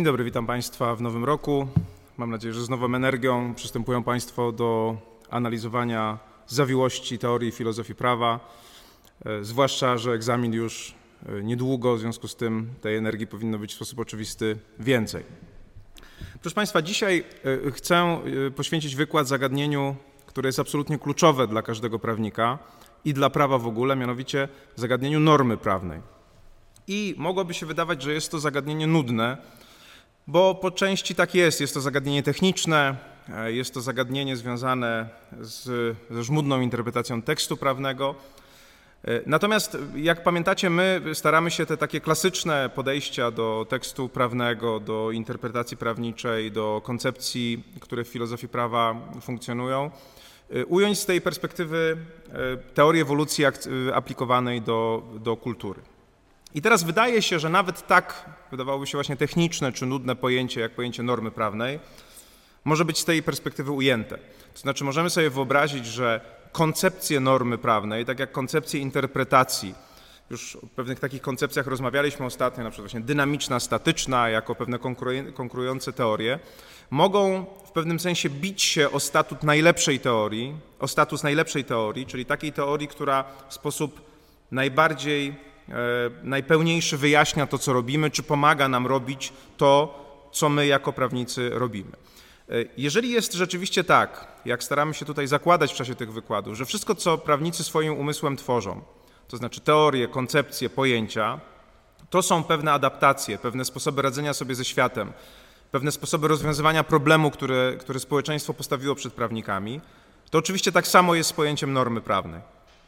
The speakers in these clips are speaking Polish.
Dzień dobry, witam Państwa w nowym roku. Mam nadzieję, że z nową energią przystępują Państwo do analizowania zawiłości teorii filozofii prawa, e, zwłaszcza, że egzamin już e, niedługo, w związku z tym tej energii powinno być w sposób oczywisty więcej. Proszę Państwa, dzisiaj e, chcę poświęcić wykład zagadnieniu, które jest absolutnie kluczowe dla każdego prawnika i dla prawa w ogóle, mianowicie zagadnieniu normy prawnej. I mogłoby się wydawać, że jest to zagadnienie nudne, bo po części tak jest. Jest to zagadnienie techniczne, e, jest to zagadnienie związane z, ze żmudną interpretacją tekstu prawnego. E, natomiast, jak pamiętacie, my staramy się te takie klasyczne podejścia do tekstu prawnego, do interpretacji prawniczej, do koncepcji, które w filozofii prawa funkcjonują, e, ująć z tej perspektywy teorii ewolucji aplikowanej do, do kultury. I teraz wydaje się, że nawet tak, wydawałoby się właśnie techniczne czy nudne pojęcie, jak pojęcie normy prawnej, może być z tej perspektywy ujęte. To znaczy, możemy sobie wyobrazić, że koncepcje normy prawnej, tak jak koncepcje interpretacji, już o pewnych takich koncepcjach rozmawialiśmy ostatnio, na przykład właśnie dynamiczna, statyczna, jako pewne konkurujące teorie, mogą w pewnym sensie bić się o statut najlepszej teorii, o status najlepszej teorii, czyli takiej teorii, która w sposób najbardziej najpełniejszy wyjaśnia to, co robimy, czy pomaga nam robić to, co my jako prawnicy robimy. E, jeżeli jest rzeczywiście tak, jak staramy się tutaj zakładać w czasie tych wykładów, że wszystko, co prawnicy swoim umysłem tworzą, to znaczy teorie, koncepcje, pojęcia, to są pewne adaptacje, pewne sposoby radzenia sobie ze światem, pewne sposoby rozwiązywania problemu, które, które społeczeństwo postawiło przed prawnikami, to oczywiście tak samo jest z pojęciem normy prawnej.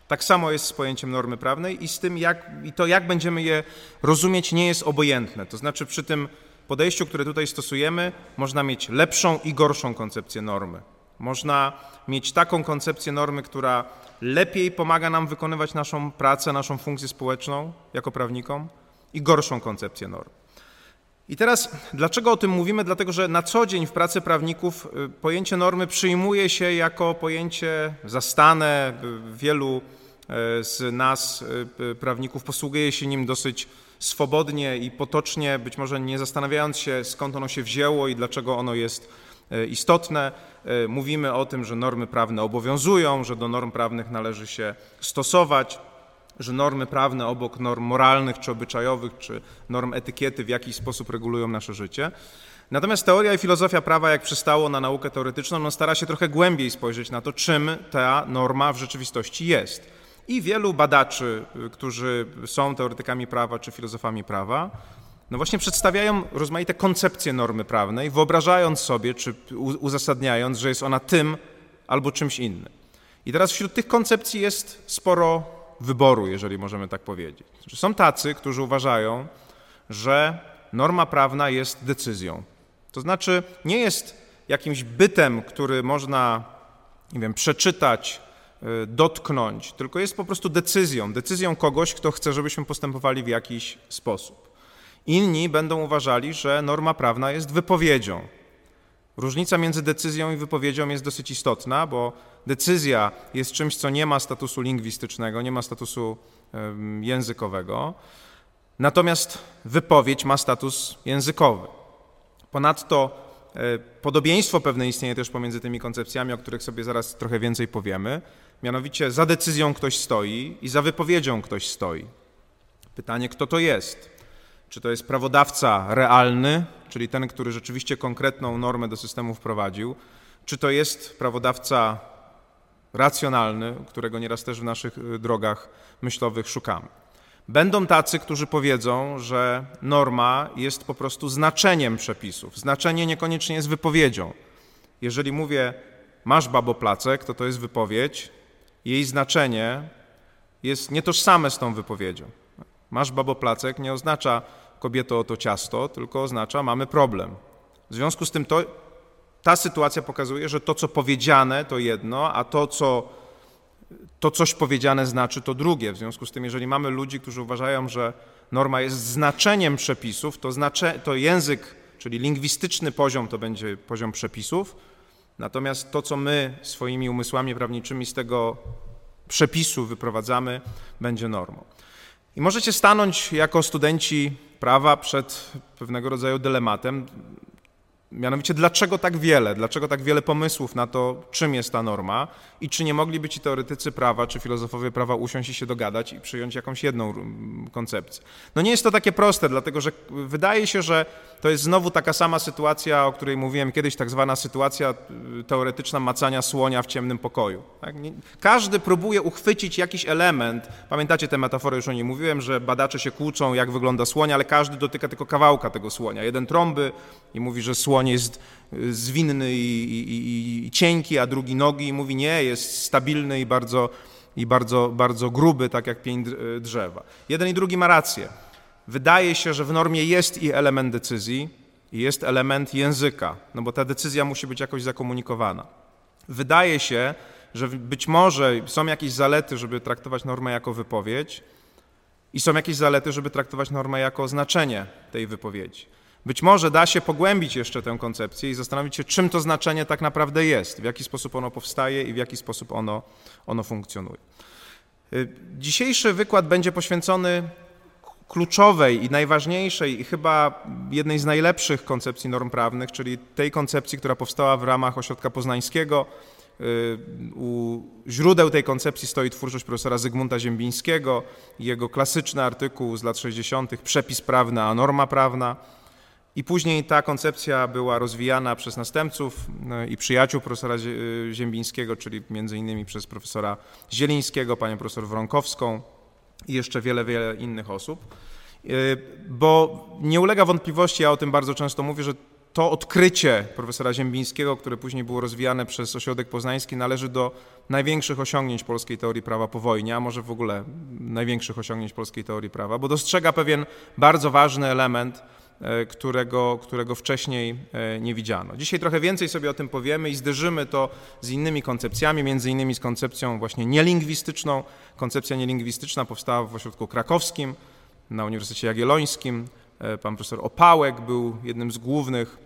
Tak samo jest z pojęciem normy prawnej i z tym, jak, i to jak będziemy je rozumieć, nie jest obojętne. To znaczy, przy tym podejściu, które tutaj stosujemy, można mieć lepszą i gorszą koncepcję normy. Można mieć taką koncepcję normy, która lepiej pomaga nam wykonywać naszą pracę, naszą funkcję społeczną jako prawnikom, i gorszą koncepcję normy. I teraz dlaczego o tym mówimy? Dlatego, że na co dzień w pracy prawników y, pojęcie normy przyjmuje się jako pojęcie zastane. Wielu e, z nas, y, prawników, posługuje się nim dosyć swobodnie i potocznie, być może nie zastanawiając się, skąd ono się wzięło i dlaczego ono jest istotne. Mówimy o tym, że normy prawne obowiązują, że do norm prawnych należy się stosować że normy prawne obok norm moralnych czy obyczajowych, czy norm etykiety w jakiś sposób regulują nasze życie. Natomiast teoria i filozofia prawa, jak przystało na naukę teoretyczną, no stara się trochę głębiej spojrzeć na to, czym ta norma w rzeczywistości jest. I wielu badaczy, którzy są teoretykami prawa czy filozofami prawa, no właśnie przedstawiają rozmaite koncepcje normy prawnej, wyobrażając sobie czy uzasadniając, że jest ona tym albo czymś innym. I teraz wśród tych koncepcji jest sporo wyboru, jeżeli możemy tak powiedzieć. Są tacy, którzy uważają, że norma prawna jest decyzją. To znaczy nie jest jakimś bytem, który można, nie wiem, przeczytać, y, dotknąć, tylko jest po prostu decyzją, decyzją kogoś, kto chce, żebyśmy postępowali w jakiś sposób. Inni będą uważali, że norma prawna jest wypowiedzią. Różnica między decyzją i wypowiedzią jest dosyć istotna, bo decyzja jest czymś, co nie ma statusu lingwistycznego, nie ma statusu językowego, natomiast wypowiedź ma status językowy. Ponadto e, podobieństwo pewne istnieje też pomiędzy tymi koncepcjami, o których sobie zaraz trochę więcej powiemy. Mianowicie za decyzją ktoś stoi i za wypowiedzią ktoś stoi. Pytanie, kto to jest? Czy to jest prawodawca realny, czyli ten, który rzeczywiście konkretną normę do systemu wprowadził, czy to jest prawodawca racjonalny, którego nieraz też w naszych y, drogach myślowych szukamy. Będą tacy, którzy powiedzą, że norma jest po prostu znaczeniem przepisów. Znaczenie niekoniecznie jest wypowiedzią. Jeżeli mówię, masz babo placek, to to jest wypowiedź. Jej znaczenie jest nietożsame z tą wypowiedzią. Masz babo placek nie oznacza kobieto oto ciasto, tylko oznacza mamy problem. W związku z tym to, ta sytuacja pokazuje, że to, co powiedziane, to jedno, a to, co to coś powiedziane znaczy to drugie. W związku z tym, jeżeli mamy ludzi, którzy uważają, że norma jest znaczeniem przepisów, to, znacze, to język, czyli lingwistyczny poziom, to będzie poziom przepisów, natomiast to, co my swoimi umysłami prawniczymi z tego przepisu wyprowadzamy, będzie normą. I możecie stanąć jako studenci prawa przed pewnego rodzaju dylematem, Mianowicie, dlaczego tak wiele? Dlaczego tak wiele pomysłów na to, czym jest ta norma i czy nie mogliby ci teoretycy prawa, czy filozofowie prawa usiąść i się dogadać i przyjąć jakąś jedną mm, koncepcję? No nie jest to takie proste, dlatego że wydaje się, że to jest znowu taka sama sytuacja, o której mówiłem kiedyś, tak zwana sytuacja y, teoretyczna macania słonia w ciemnym pokoju. Tak? Każdy próbuje uchwycić jakiś element. Pamiętacie tę metaforę, już o niej mówiłem, że badacze się kłócą, jak wygląda słoń, ale każdy dotyka tylko kawałka tego słonia. Jeden trąby i mówi, że słoń jest y, zwinny i, i, i cienki, a drugi nogi i mówi nie, jest stabilny i bardzo, i bardzo, bardzo gruby, tak jak pień y, drzewa. Jeden i drugi ma rację. Wydaje się, że w normie jest i element decyzji, i jest element języka, no bo ta decyzja musi być jakoś zakomunikowana. Wydaje się, że być może są jakieś zalety, żeby traktować normę jako wypowiedź, i są jakieś zalety, żeby traktować normę jako znaczenie tej wypowiedzi. Być może da się pogłębić jeszcze tę koncepcję i zastanowić się, czym to znaczenie tak naprawdę jest, w jaki sposób ono powstaje i w jaki sposób ono, ono funkcjonuje. Y, dzisiejszy wykład będzie poświęcony kluczowej i najważniejszej i chyba jednej z najlepszych koncepcji norm prawnych, czyli tej koncepcji, która powstała w ramach Ośrodka Poznańskiego. Y, u źródeł tej koncepcji stoi twórczość profesora Zygmunta Ziembińskiego, jego klasyczny artykuł z lat 60. Przepis prawny a norma prawna. I później ta koncepcja była rozwijana przez następców no i przyjaciół profesora Ziembińskiego, czyli między innymi przez profesora Zielińskiego, panią profesor Wronkowską i jeszcze wiele, wiele innych osób. Y, bo nie ulega wątpliwości, ja o tym bardzo często mówię, że to odkrycie profesora Ziembińskiego, które później było rozwijane przez Ośrodek Poznański, należy do największych osiągnięć polskiej teorii prawa po wojnie, a może w ogóle największych osiągnięć polskiej teorii prawa, bo dostrzega pewien bardzo ważny element, którego, którego wcześniej e, nie widziano. Dzisiaj trochę więcej sobie o tym powiemy i zderzymy to z innymi koncepcjami, między innymi z koncepcją właśnie nielingwistyczną. Koncepcja nielingwistyczna powstała w ośrodku krakowskim na Uniwersytecie Jagiellońskim. E, pan profesor Opałek był jednym z głównych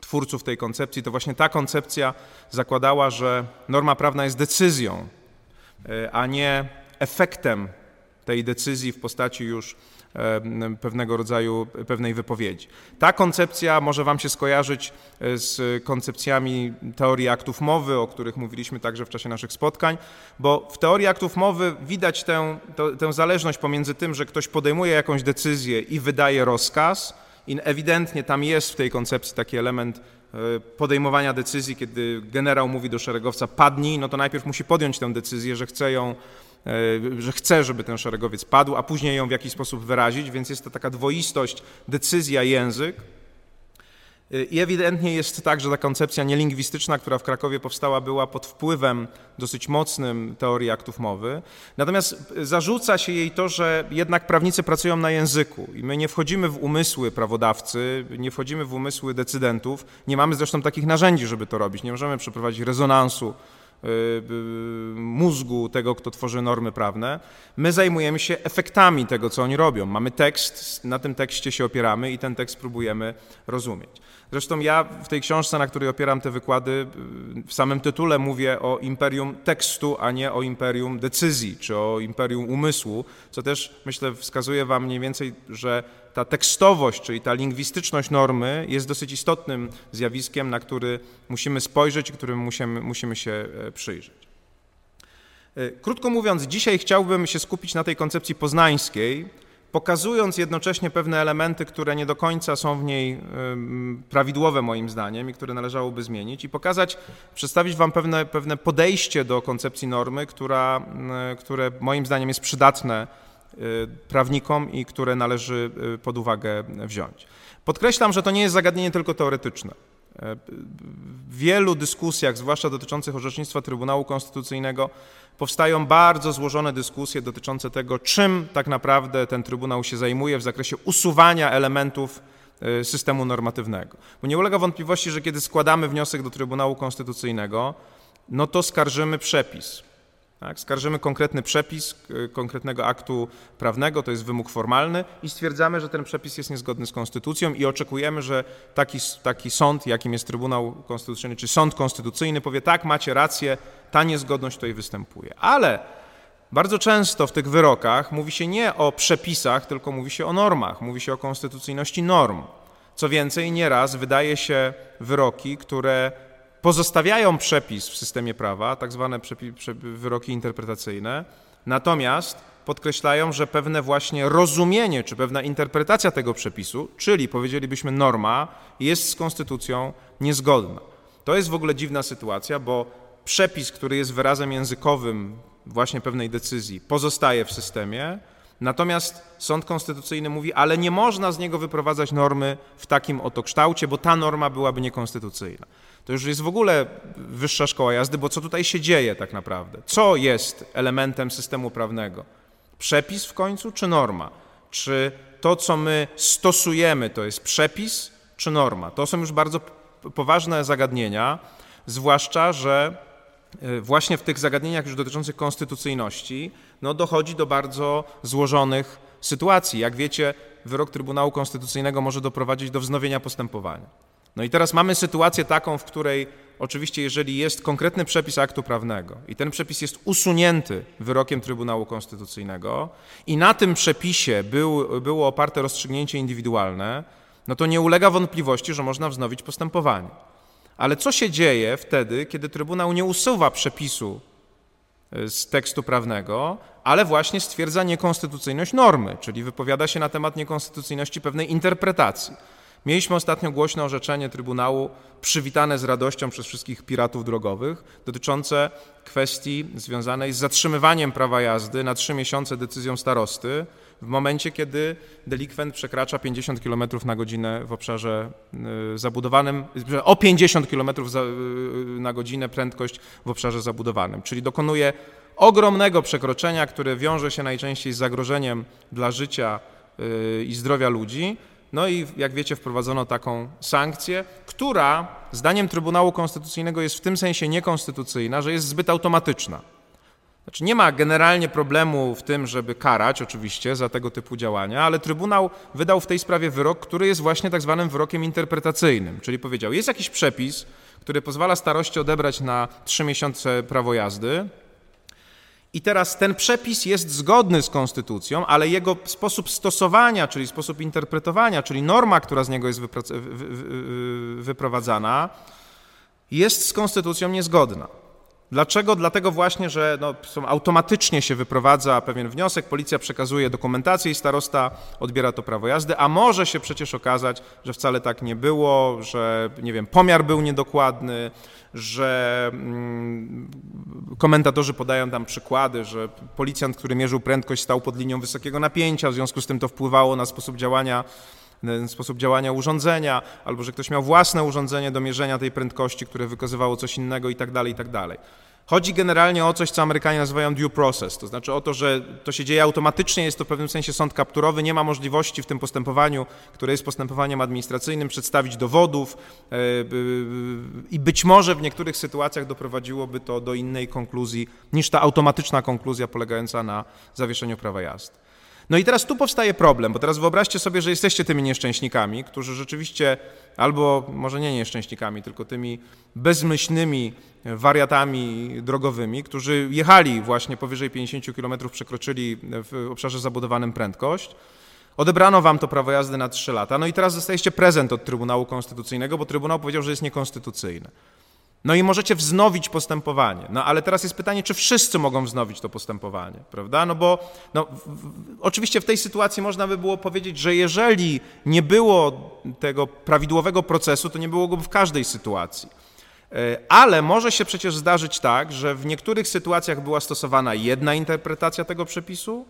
twórców tej koncepcji. To właśnie ta koncepcja zakładała, że norma prawna jest decyzją, a nie efektem tej decyzji w postaci już pewnego rodzaju, pewnej wypowiedzi. Ta koncepcja może Wam się skojarzyć e, z koncepcjami teorii aktów mowy, o których mówiliśmy także w czasie naszych spotkań, bo w teorii aktów mowy widać tę, tę zależność pomiędzy tym, że ktoś podejmuje jakąś decyzję i wydaje rozkaz, i ewidentnie tam jest w tej koncepcji taki element e, podejmowania decyzji, kiedy generał mówi do szeregowca padnij, no to najpierw musi podjąć tę decyzję, że chce ją że chce, żeby ten szeregowiec padł, a później ją w jakiś sposób wyrazić, więc jest to taka dwoistość, decyzja, język. E, I ewidentnie jest tak, że ta koncepcja nielingwistyczna, która w Krakowie powstała, była pod wpływem dosyć mocnym teorii aktów mowy. Natomiast zarzuca się jej to, że jednak prawnicy pracują na języku i my nie wchodzimy w umysły prawodawcy, nie wchodzimy w umysły decydentów. Nie mamy zresztą takich narzędzi, żeby to robić. Nie możemy przeprowadzić rezonansu mózgu tego, kto tworzy normy prawne. My zajmujemy się efektami tego, co oni robią. Mamy tekst, na tym tekście się opieramy i ten tekst próbujemy rozumieć. Zresztą ja w tej książce, na której opieram te wykłady, w samym tytule mówię o imperium tekstu, a nie o imperium decyzji, czy o imperium umysłu, co też myślę wskazuje Wam mniej więcej, że ta tekstowość, czyli ta lingwistyczność normy jest dosyć istotnym zjawiskiem, na który musimy spojrzeć i którym musimy, musimy się e, przyjrzeć. E, krótko mówiąc, dzisiaj chciałbym się skupić na tej koncepcji poznańskiej, pokazując jednocześnie pewne elementy, które nie do końca są w niej prawidłowe moim zdaniem i które należałoby zmienić i pokazać, przedstawić Wam pewne, pewne podejście do koncepcji normy, która, które moim zdaniem jest przydatne y, prawnikom i które należy y, pod uwagę wziąć. Podkreślam, że to nie jest zagadnienie tylko teoretyczne. W wielu dyskusjach, zwłaszcza dotyczących orzecznictwa Trybunału Konstytucyjnego, powstają bardzo złożone dyskusje dotyczące tego, czym tak naprawdę ten Trybunał się zajmuje w zakresie usuwania elementów e, systemu normatywnego. Bo nie ulega wątpliwości, że kiedy składamy wniosek do Trybunału Konstytucyjnego, no to skarżymy przepis. Tak? Skarżymy konkretny przepis konkretnego aktu prawnego, to jest wymóg formalny i stwierdzamy, że ten przepis jest niezgodny z konstytucją i oczekujemy, że taki, taki sąd, jakim jest Trybunał Konstytucyjny, czy sąd konstytucyjny powie tak, macie rację, ta niezgodność tutaj występuje. Ale Bardzo często w tych wyrokach mówi się nie o przepisach, tylko mówi się o normach, mówi się o konstytucyjności norm. Co więcej, nieraz wydaje się wyroki, które pozostawiają przepis w systemie prawa, tak zwane wyroki interpretacyjne, natomiast podkreślają, że pewne właśnie rozumienie czy pewna interpretacja tego przepisu, czyli powiedzielibyśmy norma, jest z konstytucją niezgodna. To jest w ogóle dziwna sytuacja, bo przepis, który jest wyrazem językowym właśnie pewnej decyzji, pozostaje w systemie, natomiast sąd konstytucyjny mówi, ale nie można z niego wyprowadzać normy w takim oto kształcie, bo ta norma byłaby niekonstytucyjna. To już jest w ogóle wyższa szkoła jazdy, bo co tutaj się dzieje tak naprawdę? Co jest elementem systemu prawnego? Przepis w końcu czy norma? Czy to, co my stosujemy, to jest przepis czy norma? To są już bardzo poważne zagadnienia, zwłaszcza, że e, właśnie w tych zagadnieniach już dotyczących konstytucyjności no, dochodzi do bardzo złożonych sytuacji. Jak wiecie, wyrok Trybunału Konstytucyjnego może doprowadzić do wznowienia postępowania. No i teraz mamy sytuację taką, w której oczywiście jeżeli jest konkretny przepis aktu prawnego i ten przepis jest usunięty wyrokiem Trybunału Konstytucyjnego i na tym przepisie był, było oparte rozstrzygnięcie indywidualne, no to nie ulega wątpliwości, że można wznowić postępowanie. Ale co się dzieje wtedy, kiedy Trybunał nie usuwa przepisu e, z tekstu prawnego, ale właśnie stwierdza niekonstytucyjność normy, czyli wypowiada się na temat niekonstytucyjności pewnej interpretacji. Mieliśmy ostatnio głośne orzeczenie Trybunału, przywitane z radością przez wszystkich piratów drogowych, dotyczące kwestii związanej z zatrzymywaniem prawa jazdy na trzy miesiące decyzją starosty, w momencie, kiedy delikwent przekracza 50 km na godzinę w obszarze y, zabudowanym, o 50 km y, na godzinę prędkość w obszarze zabudowanym, czyli dokonuje ogromnego przekroczenia, które wiąże się najczęściej z zagrożeniem dla życia y, i zdrowia ludzi, no i jak wiecie, wprowadzono taką sankcję, która zdaniem Trybunału Konstytucyjnego jest w tym sensie niekonstytucyjna, że jest zbyt automatyczna. Znaczy nie ma generalnie problemu w tym, żeby karać oczywiście za tego typu działania, ale Trybunał wydał w tej sprawie wyrok, który jest właśnie tak zwanym wyrokiem interpretacyjnym, czyli powiedział, jest jakiś przepis, który pozwala starości odebrać na trzy miesiące prawo jazdy, i teraz ten przepis jest zgodny z konstytucją, ale jego sposób stosowania, czyli sposób interpretowania, czyli norma, która z niego jest wyprowadzana, jest z konstytucją niezgodna. Dlaczego? Dlatego właśnie, że no, automatycznie się wyprowadza pewien wniosek, policja przekazuje dokumentację i starosta odbiera to prawo jazdy, a może się przecież okazać, że wcale tak nie było, że nie wiem, pomiar był niedokładny, że mm, komentatorzy podają tam przykłady, że policjant, który mierzył prędkość, stał pod linią wysokiego napięcia, w związku z tym to wpływało na sposób działania sposób działania urządzenia, albo że ktoś miał własne urządzenie do mierzenia tej prędkości, które wykazywało coś innego i tak dalej, i tak dalej. Chodzi generalnie o coś, co Amerykanie nazywają due process, to znaczy o to, że to się dzieje automatycznie, jest to w pewnym sensie sąd kapturowy, nie ma możliwości w tym postępowaniu, które jest postępowaniem administracyjnym, przedstawić dowodów e, i być może w niektórych sytuacjach doprowadziłoby to do innej konkluzji niż ta automatyczna konkluzja polegająca na zawieszeniu prawa jazdy. No i teraz tu powstaje problem, bo teraz wyobraźcie sobie, że jesteście tymi nieszczęśnikami, którzy rzeczywiście, albo może nie nieszczęśnikami, tylko tymi bezmyślnymi wariatami drogowymi, którzy jechali właśnie powyżej 50 km, przekroczyli w obszarze zabudowanym prędkość. Odebrano wam to prawo jazdy na 3 lata. No i teraz dostajecie prezent od Trybunału Konstytucyjnego, bo Trybunał powiedział, że jest niekonstytucyjne. No i możecie wznowić postępowanie. No ale teraz jest pytanie, czy wszyscy mogą wznowić to postępowanie, prawda? No bo no, w, oczywiście w tej sytuacji można by było powiedzieć, że jeżeli nie było tego prawidłowego procesu, to nie było go w każdej sytuacji. E, ale może się przecież zdarzyć tak, że w niektórych sytuacjach była stosowana jedna interpretacja tego przepisu,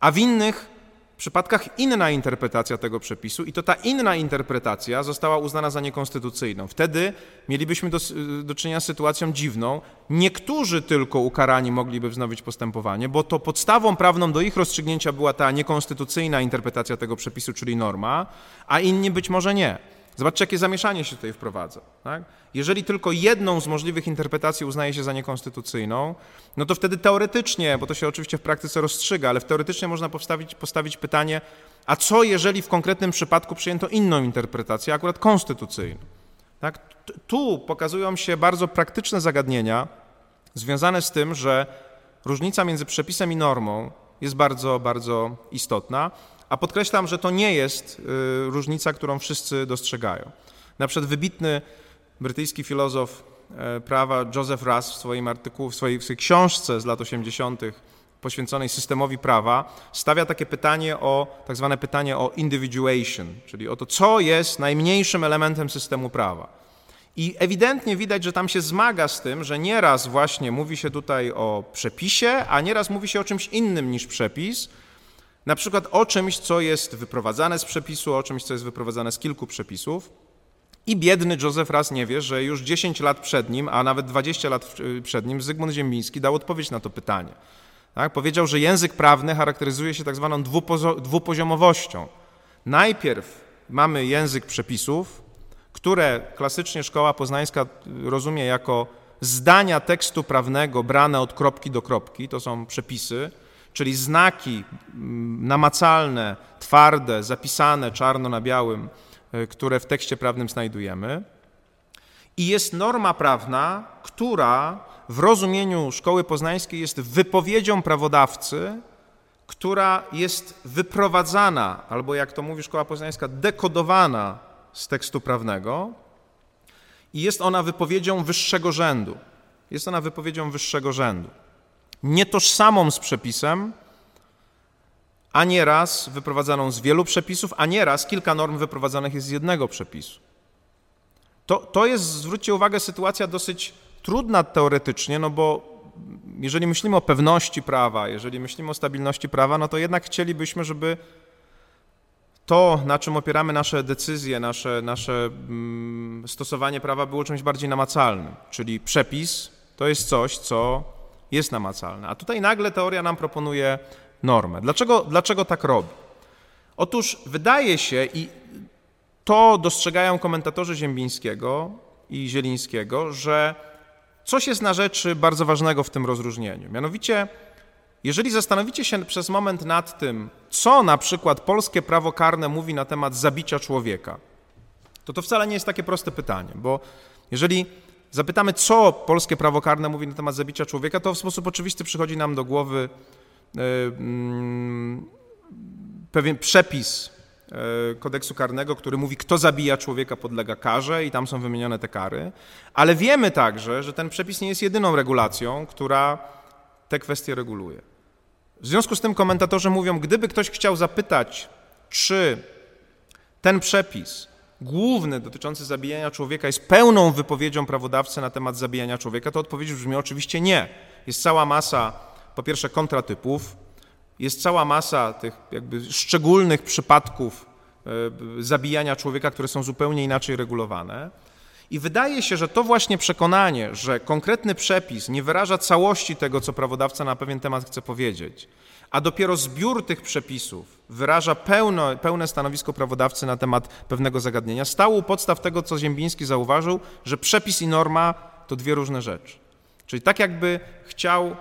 a w innych przypadkach inna interpretacja tego przepisu i to ta inna interpretacja została uznana za niekonstytucyjną. Wtedy mielibyśmy do, do czynienia z sytuacją dziwną. Niektórzy tylko ukarani mogliby wznowić postępowanie, bo to podstawą prawną do ich rozstrzygnięcia była ta niekonstytucyjna interpretacja tego przepisu, czyli norma, a inni być może nie. Zobaczcie, jakie zamieszanie się tutaj wprowadza. Tak? Jeżeli tylko jedną z możliwych interpretacji uznaje się za niekonstytucyjną, no to wtedy teoretycznie, bo to się oczywiście w praktyce rozstrzyga, ale teoretycznie można postawić, postawić pytanie, a co jeżeli w konkretnym przypadku przyjęto inną interpretację, akurat konstytucyjną? Tak? Tu pokazują się bardzo praktyczne zagadnienia związane z tym, że różnica między przepisem i normą jest bardzo, bardzo istotna, a podkreślam, że to nie jest y, różnica, którą wszyscy dostrzegają. Na przykład wybitny brytyjski filozof e, prawa Joseph Russ w swoim artykułu, w swojej, w swojej książce z lat 80. poświęconej systemowi prawa stawia takie pytanie o, tak zwane pytanie o individuation, czyli o to, co jest najmniejszym elementem systemu prawa. I ewidentnie widać, że tam się zmaga z tym, że nieraz właśnie mówi się tutaj o przepisie, a nieraz mówi się o czymś innym niż przepis, na przykład o czymś, co jest wyprowadzane z przepisu, o czymś, co jest wyprowadzane z kilku przepisów. I biedny Józef raz nie wie, że już 10 lat przed nim, a nawet 20 lat przed nim Zygmunt Ziembiński dał odpowiedź na to pytanie. Tak? Powiedział, że język prawny charakteryzuje się tak zwaną dwupoziomowością. Najpierw mamy język przepisów, które klasycznie szkoła poznańska rozumie jako zdania tekstu prawnego brane od kropki do kropki, to są przepisy, czyli znaki mm, namacalne, twarde, zapisane czarno na białym, e, które w tekście prawnym znajdujemy. I jest norma prawna, która w rozumieniu szkoły poznańskiej jest wypowiedzią prawodawcy, która jest wyprowadzana, albo jak to mówi szkoła poznańska, dekodowana z tekstu prawnego i jest ona wypowiedzią wyższego rzędu. Jest ona wypowiedzią wyższego rzędu. Nietożsamą z przepisem, a nieraz wyprowadzaną z wielu przepisów, a nieraz kilka norm wyprowadzanych jest z jednego przepisu. To, to jest, zwróćcie uwagę, sytuacja dosyć trudna teoretycznie, no bo jeżeli myślimy o pewności prawa, jeżeli myślimy o stabilności prawa, no to jednak chcielibyśmy, żeby to, na czym opieramy nasze decyzje, nasze, nasze mm, stosowanie prawa było czymś bardziej namacalnym, czyli przepis to jest coś, co jest namacalne. A tutaj nagle teoria nam proponuje normę. Dlaczego, dlaczego tak robi? Otóż wydaje się, i to dostrzegają komentatorzy Ziembińskiego i Zielińskiego, że coś jest na rzeczy bardzo ważnego w tym rozróżnieniu. Mianowicie jeżeli zastanowicie się przez moment nad tym, co na przykład polskie prawo karne mówi na temat zabicia człowieka, to to wcale nie jest takie proste pytanie, bo jeżeli zapytamy, co polskie prawo karne mówi na temat zabicia człowieka, to w sposób oczywisty przychodzi nam do głowy e, mm, pewien przepis e, kodeksu karnego, który mówi, kto zabija człowieka podlega karze i tam są wymienione te kary, ale wiemy także, że ten przepis nie jest jedyną regulacją, która te kwestie reguluje. W związku z tym komentatorzy mówią, gdyby ktoś chciał zapytać, czy ten przepis główny dotyczący zabijania człowieka jest pełną wypowiedzią prawodawcy na temat zabijania człowieka, to odpowiedź brzmi oczywiście nie. Jest cała masa, po pierwsze, kontratypów, jest cała masa tych jakby szczególnych przypadków e, zabijania człowieka, które są zupełnie inaczej regulowane. I wydaje się, że to właśnie przekonanie, że konkretny przepis nie wyraża całości tego, co prawodawca na pewien temat chce powiedzieć, a dopiero zbiór tych przepisów wyraża pełno, pełne stanowisko prawodawcy na temat pewnego zagadnienia, stał u podstaw tego, co Ziembiński zauważył, że przepis i norma to dwie różne rzeczy. Czyli tak jakby chciał y,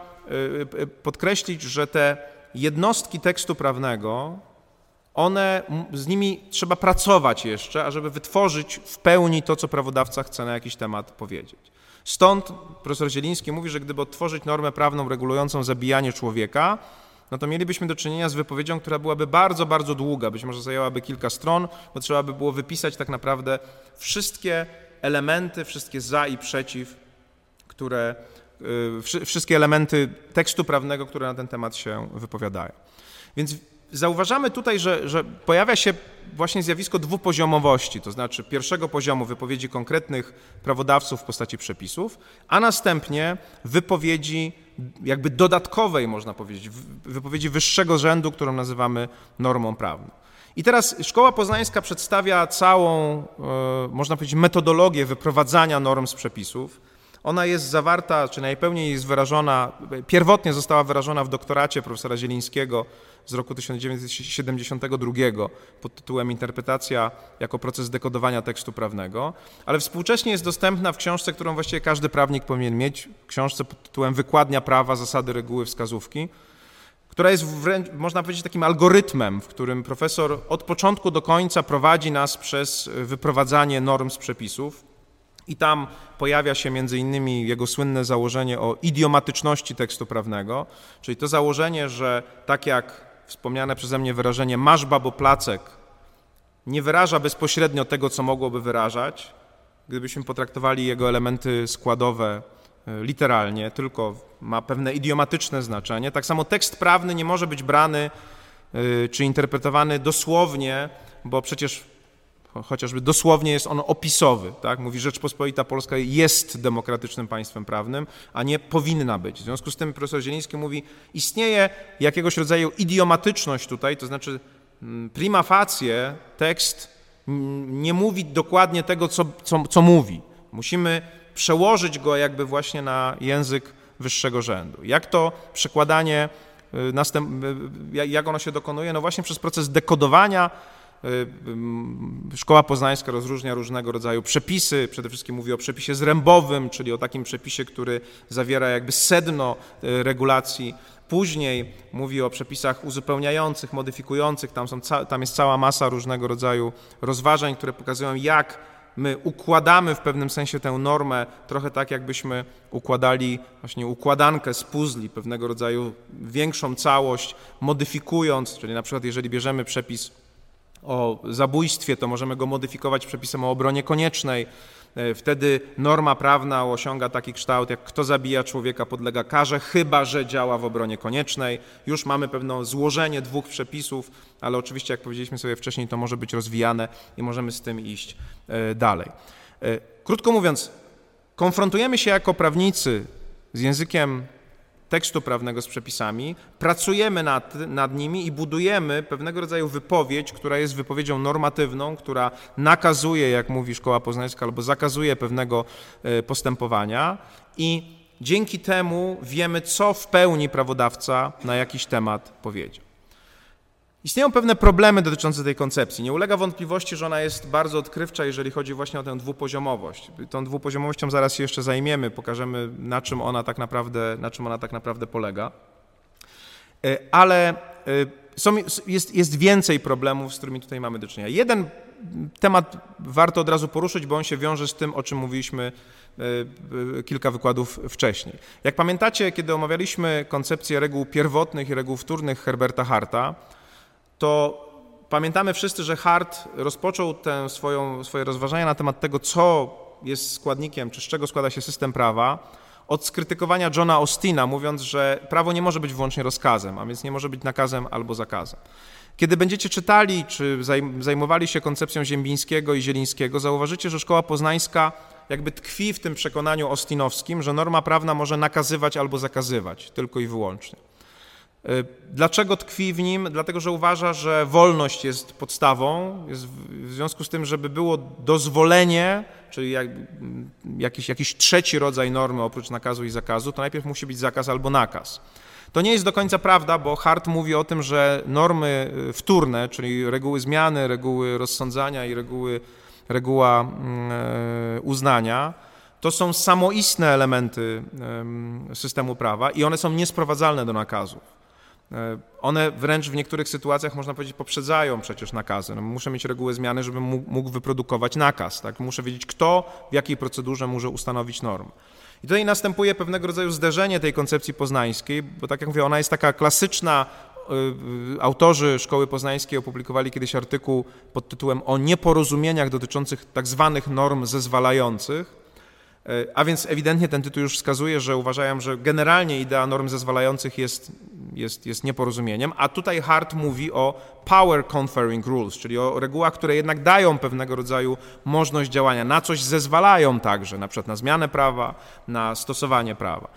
y, podkreślić, że te jednostki tekstu prawnego one, z nimi trzeba pracować jeszcze, ażeby wytworzyć w pełni to, co prawodawca chce na jakiś temat powiedzieć. Stąd profesor Zieliński mówi, że gdyby odtworzyć normę prawną regulującą zabijanie człowieka, no to mielibyśmy do czynienia z wypowiedzią, która byłaby bardzo, bardzo długa, być może zajęłaby kilka stron, bo trzeba by było wypisać tak naprawdę wszystkie elementy, wszystkie za i przeciw, które, y, wszystkie elementy tekstu prawnego, które na ten temat się wypowiadają. Więc Zauważamy tutaj, że, że, pojawia się właśnie zjawisko dwupoziomowości, to znaczy pierwszego poziomu wypowiedzi konkretnych prawodawców w postaci przepisów, a następnie wypowiedzi jakby dodatkowej, można powiedzieć, wypowiedzi wyższego rzędu, którą nazywamy normą prawną. I teraz Szkoła Poznańska przedstawia całą, e, można powiedzieć, metodologię wyprowadzania norm z przepisów. Ona jest zawarta, czy najpełniej jest wyrażona, pierwotnie została wyrażona w doktoracie profesora Zielińskiego z roku 1972 pod tytułem Interpretacja jako proces dekodowania tekstu prawnego, ale współcześnie jest dostępna w książce, którą właściwie każdy prawnik powinien mieć, książce pod tytułem Wykładnia prawa, zasady, reguły, wskazówki, która jest wręcz, można powiedzieć, takim algorytmem, w którym profesor od początku do końca prowadzi nas przez wyprowadzanie norm z przepisów I tam pojawia się między innymi jego słynne założenie o idiomatyczności tekstu prawnego, czyli to założenie, że tak jak wspomniane przeze mnie wyrażenie masz babo placek nie wyraża bezpośrednio tego, co mogłoby wyrażać, gdybyśmy potraktowali jego elementy składowe e, literalnie, tylko ma pewne idiomatyczne znaczenie. Tak samo tekst prawny nie może być brany e, czy interpretowany dosłownie, bo przecież chociażby dosłownie jest on opisowy. Tak? Mówi, Rzeczpospolita Polska jest demokratycznym państwem prawnym, a nie powinna być. W związku z tym profesor Zieliński mówi, istnieje jakiegoś rodzaju idiomatyczność tutaj, to znaczy mm, prima facie tekst nie mówi dokładnie tego, co, co, co mówi. Musimy przełożyć go jakby właśnie na język wyższego rzędu. Jak to przekładanie, y, następ, y, jak ono się dokonuje? No właśnie przez proces dekodowania Y, szkoła poznańska rozróżnia różnego rodzaju przepisy, przede wszystkim mówi o przepisie zrębowym, czyli o takim przepisie, który zawiera jakby sedno y, regulacji. Później mówi o przepisach uzupełniających, modyfikujących, tam, są, tam jest cała masa różnego rodzaju rozważań, które pokazują, jak my układamy w pewnym sensie tę normę, trochę tak, jakbyśmy układali właśnie układankę z puzli, pewnego rodzaju większą całość, modyfikując, czyli na przykład jeżeli bierzemy przepis o zabójstwie, to możemy go modyfikować przepisem o obronie koniecznej. E, wtedy norma prawna osiąga taki kształt, jak kto zabija człowieka podlega karze, chyba że działa w obronie koniecznej. Już mamy pewne złożenie dwóch przepisów, ale oczywiście, jak powiedzieliśmy sobie wcześniej, to może być rozwijane i możemy z tym iść e, dalej. E, krótko mówiąc, konfrontujemy się jako prawnicy z językiem tekstu prawnego z przepisami, pracujemy nad, nad nimi i budujemy pewnego rodzaju wypowiedź, która jest wypowiedzią normatywną, która nakazuje, jak mówi Szkoła Poznańska, albo zakazuje pewnego e, postępowania i dzięki temu wiemy, co w pełni prawodawca na jakiś temat powiedział. Istnieją pewne problemy dotyczące tej koncepcji. Nie ulega wątpliwości, że ona jest bardzo odkrywcza, jeżeli chodzi właśnie o tę dwupoziomowość. Tą dwupoziomowością zaraz się jeszcze zajmiemy, pokażemy, na czym ona tak naprawdę, na czym ona tak naprawdę polega. E, ale e, są, jest, jest więcej problemów, z którymi tutaj mamy do czynienia. Jeden temat warto od razu poruszyć, bo on się wiąże z tym, o czym mówiliśmy e, kilka wykładów wcześniej. Jak pamiętacie, kiedy omawialiśmy koncepcję reguł pierwotnych i reguł wtórnych Herberta Harta, to pamiętamy wszyscy, że Hart rozpoczął tę swoją, swoje rozważania na temat tego, co jest składnikiem, czy z czego składa się system prawa, od skrytykowania Johna Austina, mówiąc, że prawo nie może być wyłącznie rozkazem, a więc nie może być nakazem albo zakazem. Kiedy będziecie czytali, czy zajmowali się koncepcją Ziembińskiego i Zielińskiego, zauważycie, że szkoła poznańska jakby tkwi w tym przekonaniu austinowskim, że norma prawna może nakazywać albo zakazywać, tylko i wyłącznie. Y, dlaczego tkwi w nim? Dlatego, że uważa, że wolność jest podstawą, jest w związku z tym, żeby było dozwolenie, czyli jak, jakiś, jakiś trzeci rodzaj normy oprócz nakazu i zakazu, to najpierw musi być zakaz albo nakaz. To nie jest do końca prawda, bo Hart mówi o tym, że normy y, wtórne, czyli reguły zmiany, reguły rozsądzania i reguły, reguła mm, e, uznania, to są samoistne elementy systemu prawa i one są niesprowadzalne do nakazów. E, one wręcz w niektórych sytuacjach, można powiedzieć, poprzedzają przecież nakazy. No, muszę mieć regułę zmiany, żebym mógł wyprodukować nakaz. Tak? Muszę wiedzieć, kto w jakiej procedurze może ustanowić normę. I tutaj następuje pewnego rodzaju zderzenie tej koncepcji poznańskiej, bo tak jak mówię, ona jest taka klasyczna. E, autorzy Szkoły Poznańskiej opublikowali kiedyś artykuł pod tytułem o nieporozumieniach dotyczących tak zwanych norm zezwalających. E, a więc ewidentnie ten tytuł już wskazuje, że uważają, że generalnie idea norm zezwalających jest, jest, jest nieporozumieniem, a tutaj Hart mówi o power conferring rules, czyli o regułach, które jednak dają pewnego rodzaju możliwość działania, na coś zezwalają także, na przykład na zmianę prawa, na stosowanie prawa.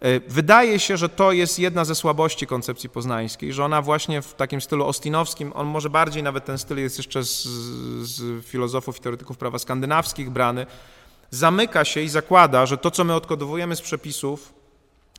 E, wydaje się, że to jest jedna ze słabości koncepcji poznańskiej, że ona właśnie w takim stylu ostinowskim, on może bardziej nawet ten styl jest jeszcze z, z filozofów i teoretyków prawa skandynawskich brany, zamyka się i zakłada, że to, co my odkodowujemy z przepisów,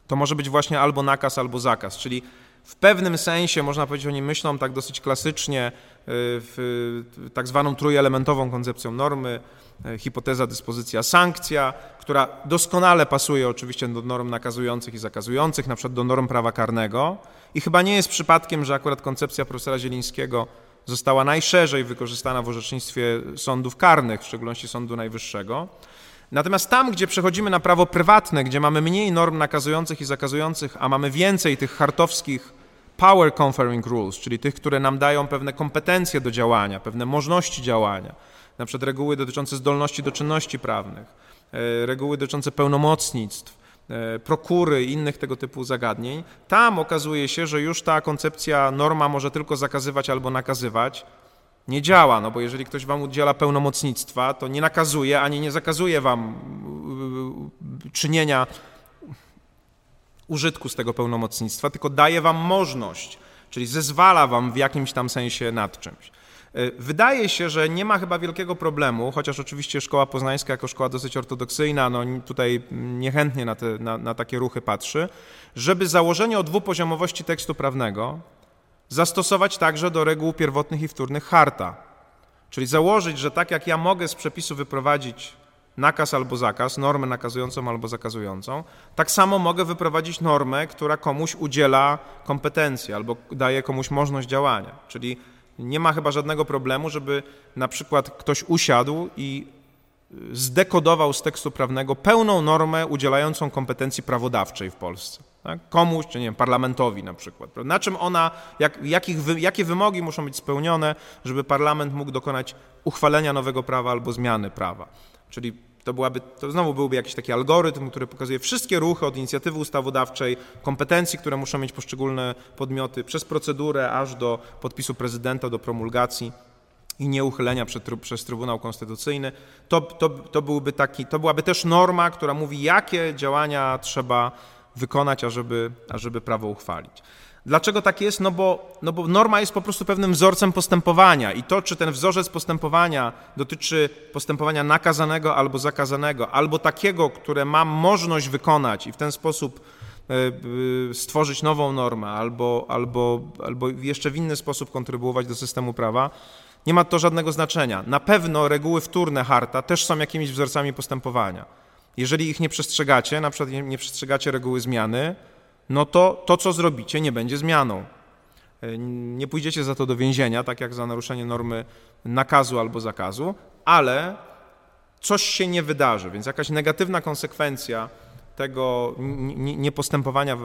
to może być właśnie albo nakaz, albo zakaz, czyli w pewnym sensie, można powiedzieć, oni myślą tak dosyć klasycznie, y, w tak zwaną trójelementową koncepcją normy, y, hipoteza, dyspozycja, sankcja, która doskonale pasuje oczywiście do norm nakazujących i zakazujących, na przykład do norm prawa karnego. I chyba nie jest przypadkiem, że akurat koncepcja profesora Zielińskiego została najszerzej wykorzystana w orzecznictwie sądów karnych, w szczególności Sądu Najwyższego. Natomiast tam, gdzie przechodzimy na prawo prywatne, gdzie mamy mniej norm nakazujących i zakazujących, a mamy więcej tych hartowskich power conferring rules, czyli tych, które nam dają pewne kompetencje do działania, pewne możliwości działania, na przykład reguły dotyczące zdolności do czynności prawnych, e, reguły dotyczące pełnomocnictw, e, prokury i innych tego typu zagadnień, tam okazuje się, że już ta koncepcja norma może tylko zakazywać albo nakazywać, nie działa, no bo jeżeli ktoś wam udziela pełnomocnictwa, to nie nakazuje ani nie zakazuje wam y, y, czynienia użytku z tego pełnomocnictwa, tylko daje wam możliwość, czyli zezwala wam w jakimś tam sensie nad czymś. Y, wydaje się, że nie ma chyba wielkiego problemu, chociaż oczywiście szkoła poznańska jako szkoła dosyć ortodoksyjna, no tutaj niechętnie na, te, na, na takie ruchy patrzy, żeby założenie o dwupoziomowości tekstu prawnego, zastosować także do reguł pierwotnych i wtórnych harta. Czyli założyć, że tak jak ja mogę z przepisu wyprowadzić nakaz albo zakaz, normę nakazującą albo zakazującą, tak samo mogę wyprowadzić normę, która komuś udziela kompetencji albo daje komuś możliwość działania. Czyli nie ma chyba żadnego problemu, żeby na przykład ktoś usiadł i zdekodował z tekstu prawnego pełną normę udzielającą kompetencji prawodawczej w Polsce. Tak? Komuś, czy nie wiem, parlamentowi na przykład. Na czym ona, jak, jakich, jakie wymogi muszą być spełnione, żeby parlament mógł dokonać uchwalenia nowego prawa albo zmiany prawa. Czyli to, byłaby, to znowu byłby jakiś taki algorytm, który pokazuje wszystkie ruchy od inicjatywy ustawodawczej, kompetencji, które muszą mieć poszczególne podmioty, przez procedurę aż do podpisu prezydenta, do promulgacji i nieuchylenia przed, przez Trybunał Konstytucyjny. To, to, to, byłby taki, to byłaby też norma, która mówi, jakie działania trzeba wykonać, ażeby, ażeby prawo uchwalić. Dlaczego tak jest? No bo, no bo norma jest po prostu pewnym wzorcem postępowania i to, czy ten wzorzec postępowania dotyczy postępowania nakazanego albo zakazanego, albo takiego, które mam możliwość wykonać i w ten sposób e, e, stworzyć nową normę, albo, albo, albo jeszcze w inny sposób kontrybuować do systemu prawa, nie ma to żadnego znaczenia. Na pewno reguły wtórne harta też są jakimiś wzorcami postępowania. Jeżeli ich nie przestrzegacie, na przykład nie przestrzegacie reguły zmiany, no to to, co zrobicie, nie będzie zmianą. E, nie pójdziecie za to do więzienia, tak jak za naruszenie normy nakazu albo zakazu, ale coś się nie wydarzy, więc jakaś negatywna konsekwencja tego niepostępowania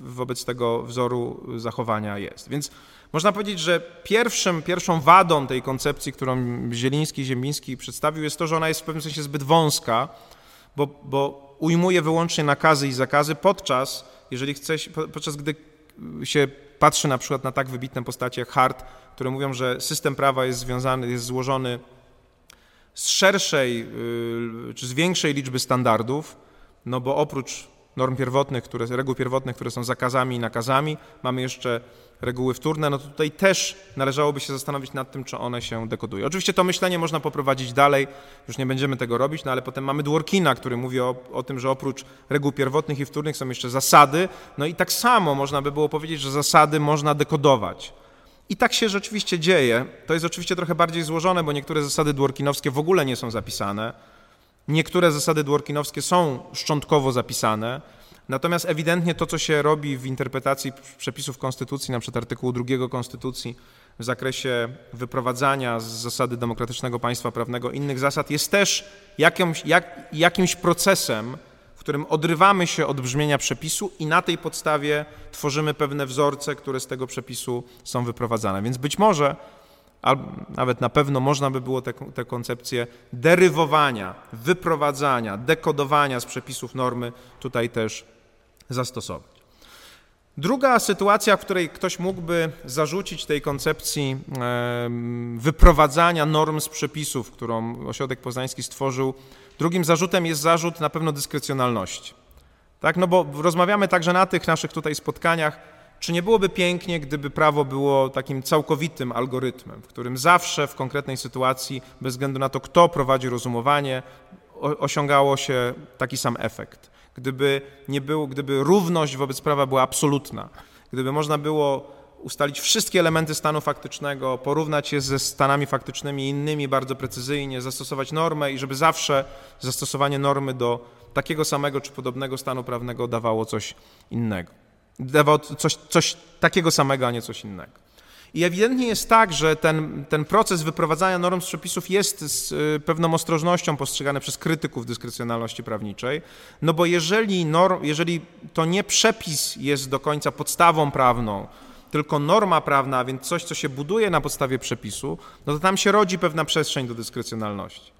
wobec tego wzoru zachowania jest. Więc można powiedzieć, że pierwszym, pierwszą wadą tej koncepcji, którą Zieliński Ziemiński przedstawił, jest to, że ona jest w pewnym sensie zbyt wąska, bo, bo ujmuje wyłącznie nakazy i zakazy, podczas, jeżeli chce, podczas gdy się patrzy na przykład na tak wybitne postacie Hart, które mówią, że system prawa jest związany, jest złożony z szerszej y, czy z większej liczby standardów, no bo oprócz norm pierwotnych, które, reguł pierwotnych, które są zakazami i nakazami, mamy jeszcze reguły wtórne, no to tutaj też należałoby się zastanowić nad tym, czy one się dekodują. Oczywiście to myślenie można poprowadzić dalej, już nie będziemy tego robić, no ale potem mamy Dworkina, który mówi o, o tym, że oprócz reguł pierwotnych i wtórnych są jeszcze zasady, no i tak samo można by było powiedzieć, że zasady można dekodować. I tak się rzeczywiście dzieje. To jest oczywiście trochę bardziej złożone, bo niektóre zasady dworkinowskie w ogóle nie są zapisane. Niektóre zasady dworkinowskie są szczątkowo zapisane, natomiast ewidentnie to, co się robi w interpretacji przepisów Konstytucji, na przykład artykułu 2 Konstytucji w zakresie wyprowadzania z zasady demokratycznego państwa prawnego innych zasad, jest też jakimś, jak, jakimś procesem, w którym odrywamy się od brzmienia przepisu i na tej podstawie tworzymy pewne wzorce, które z tego przepisu są wyprowadzane. Więc być może albo nawet na pewno można by było tę koncepcję derywowania, wyprowadzania, dekodowania z przepisów normy tutaj też zastosować. Druga sytuacja, w której ktoś mógłby zarzucić tej koncepcji wyprowadzania norm z przepisów, którą Ośrodek Poznański stworzył, drugim zarzutem jest zarzut na pewno dyskrecjonalności. Tak, no bo rozmawiamy także na tych naszych tutaj spotkaniach czy nie byłoby pięknie, gdyby prawo było takim całkowitym algorytmem, w którym zawsze w konkretnej sytuacji, bez względu na to, kto prowadzi rozumowanie, osiągało się taki sam efekt? Gdyby, nie było, gdyby równość wobec prawa była absolutna, gdyby można było ustalić wszystkie elementy stanu faktycznego, porównać je ze stanami faktycznymi innymi bardzo precyzyjnie, zastosować normę i żeby zawsze zastosowanie normy do takiego samego czy podobnego stanu prawnego dawało coś innego dawał coś, coś takiego samego, a nie coś innego. I ewidentnie jest tak, że ten, ten proces wyprowadzania norm z przepisów jest z y, pewną ostrożnością postrzegany przez krytyków dyskrecjonalności prawniczej, no bo jeżeli, norm, jeżeli to nie przepis jest do końca podstawą prawną, tylko norma prawna, a więc coś, co się buduje na podstawie przepisu, no to tam się rodzi pewna przestrzeń do dyskrecjonalności.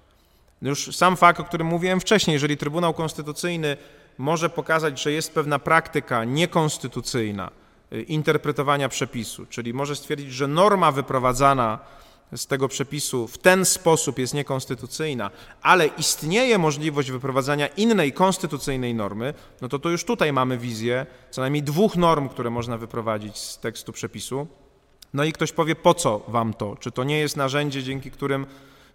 Już sam fakt, o którym mówiłem wcześniej, jeżeli Trybunał Konstytucyjny może pokazać, że jest pewna praktyka niekonstytucyjna y, interpretowania przepisu, czyli może stwierdzić, że norma wyprowadzana z tego przepisu w ten sposób jest niekonstytucyjna, ale istnieje możliwość wyprowadzania innej konstytucyjnej normy, no to to już tutaj mamy wizję co najmniej dwóch norm, które można wyprowadzić z tekstu przepisu. No i ktoś powie, po co wam to? Czy to nie jest narzędzie, dzięki którym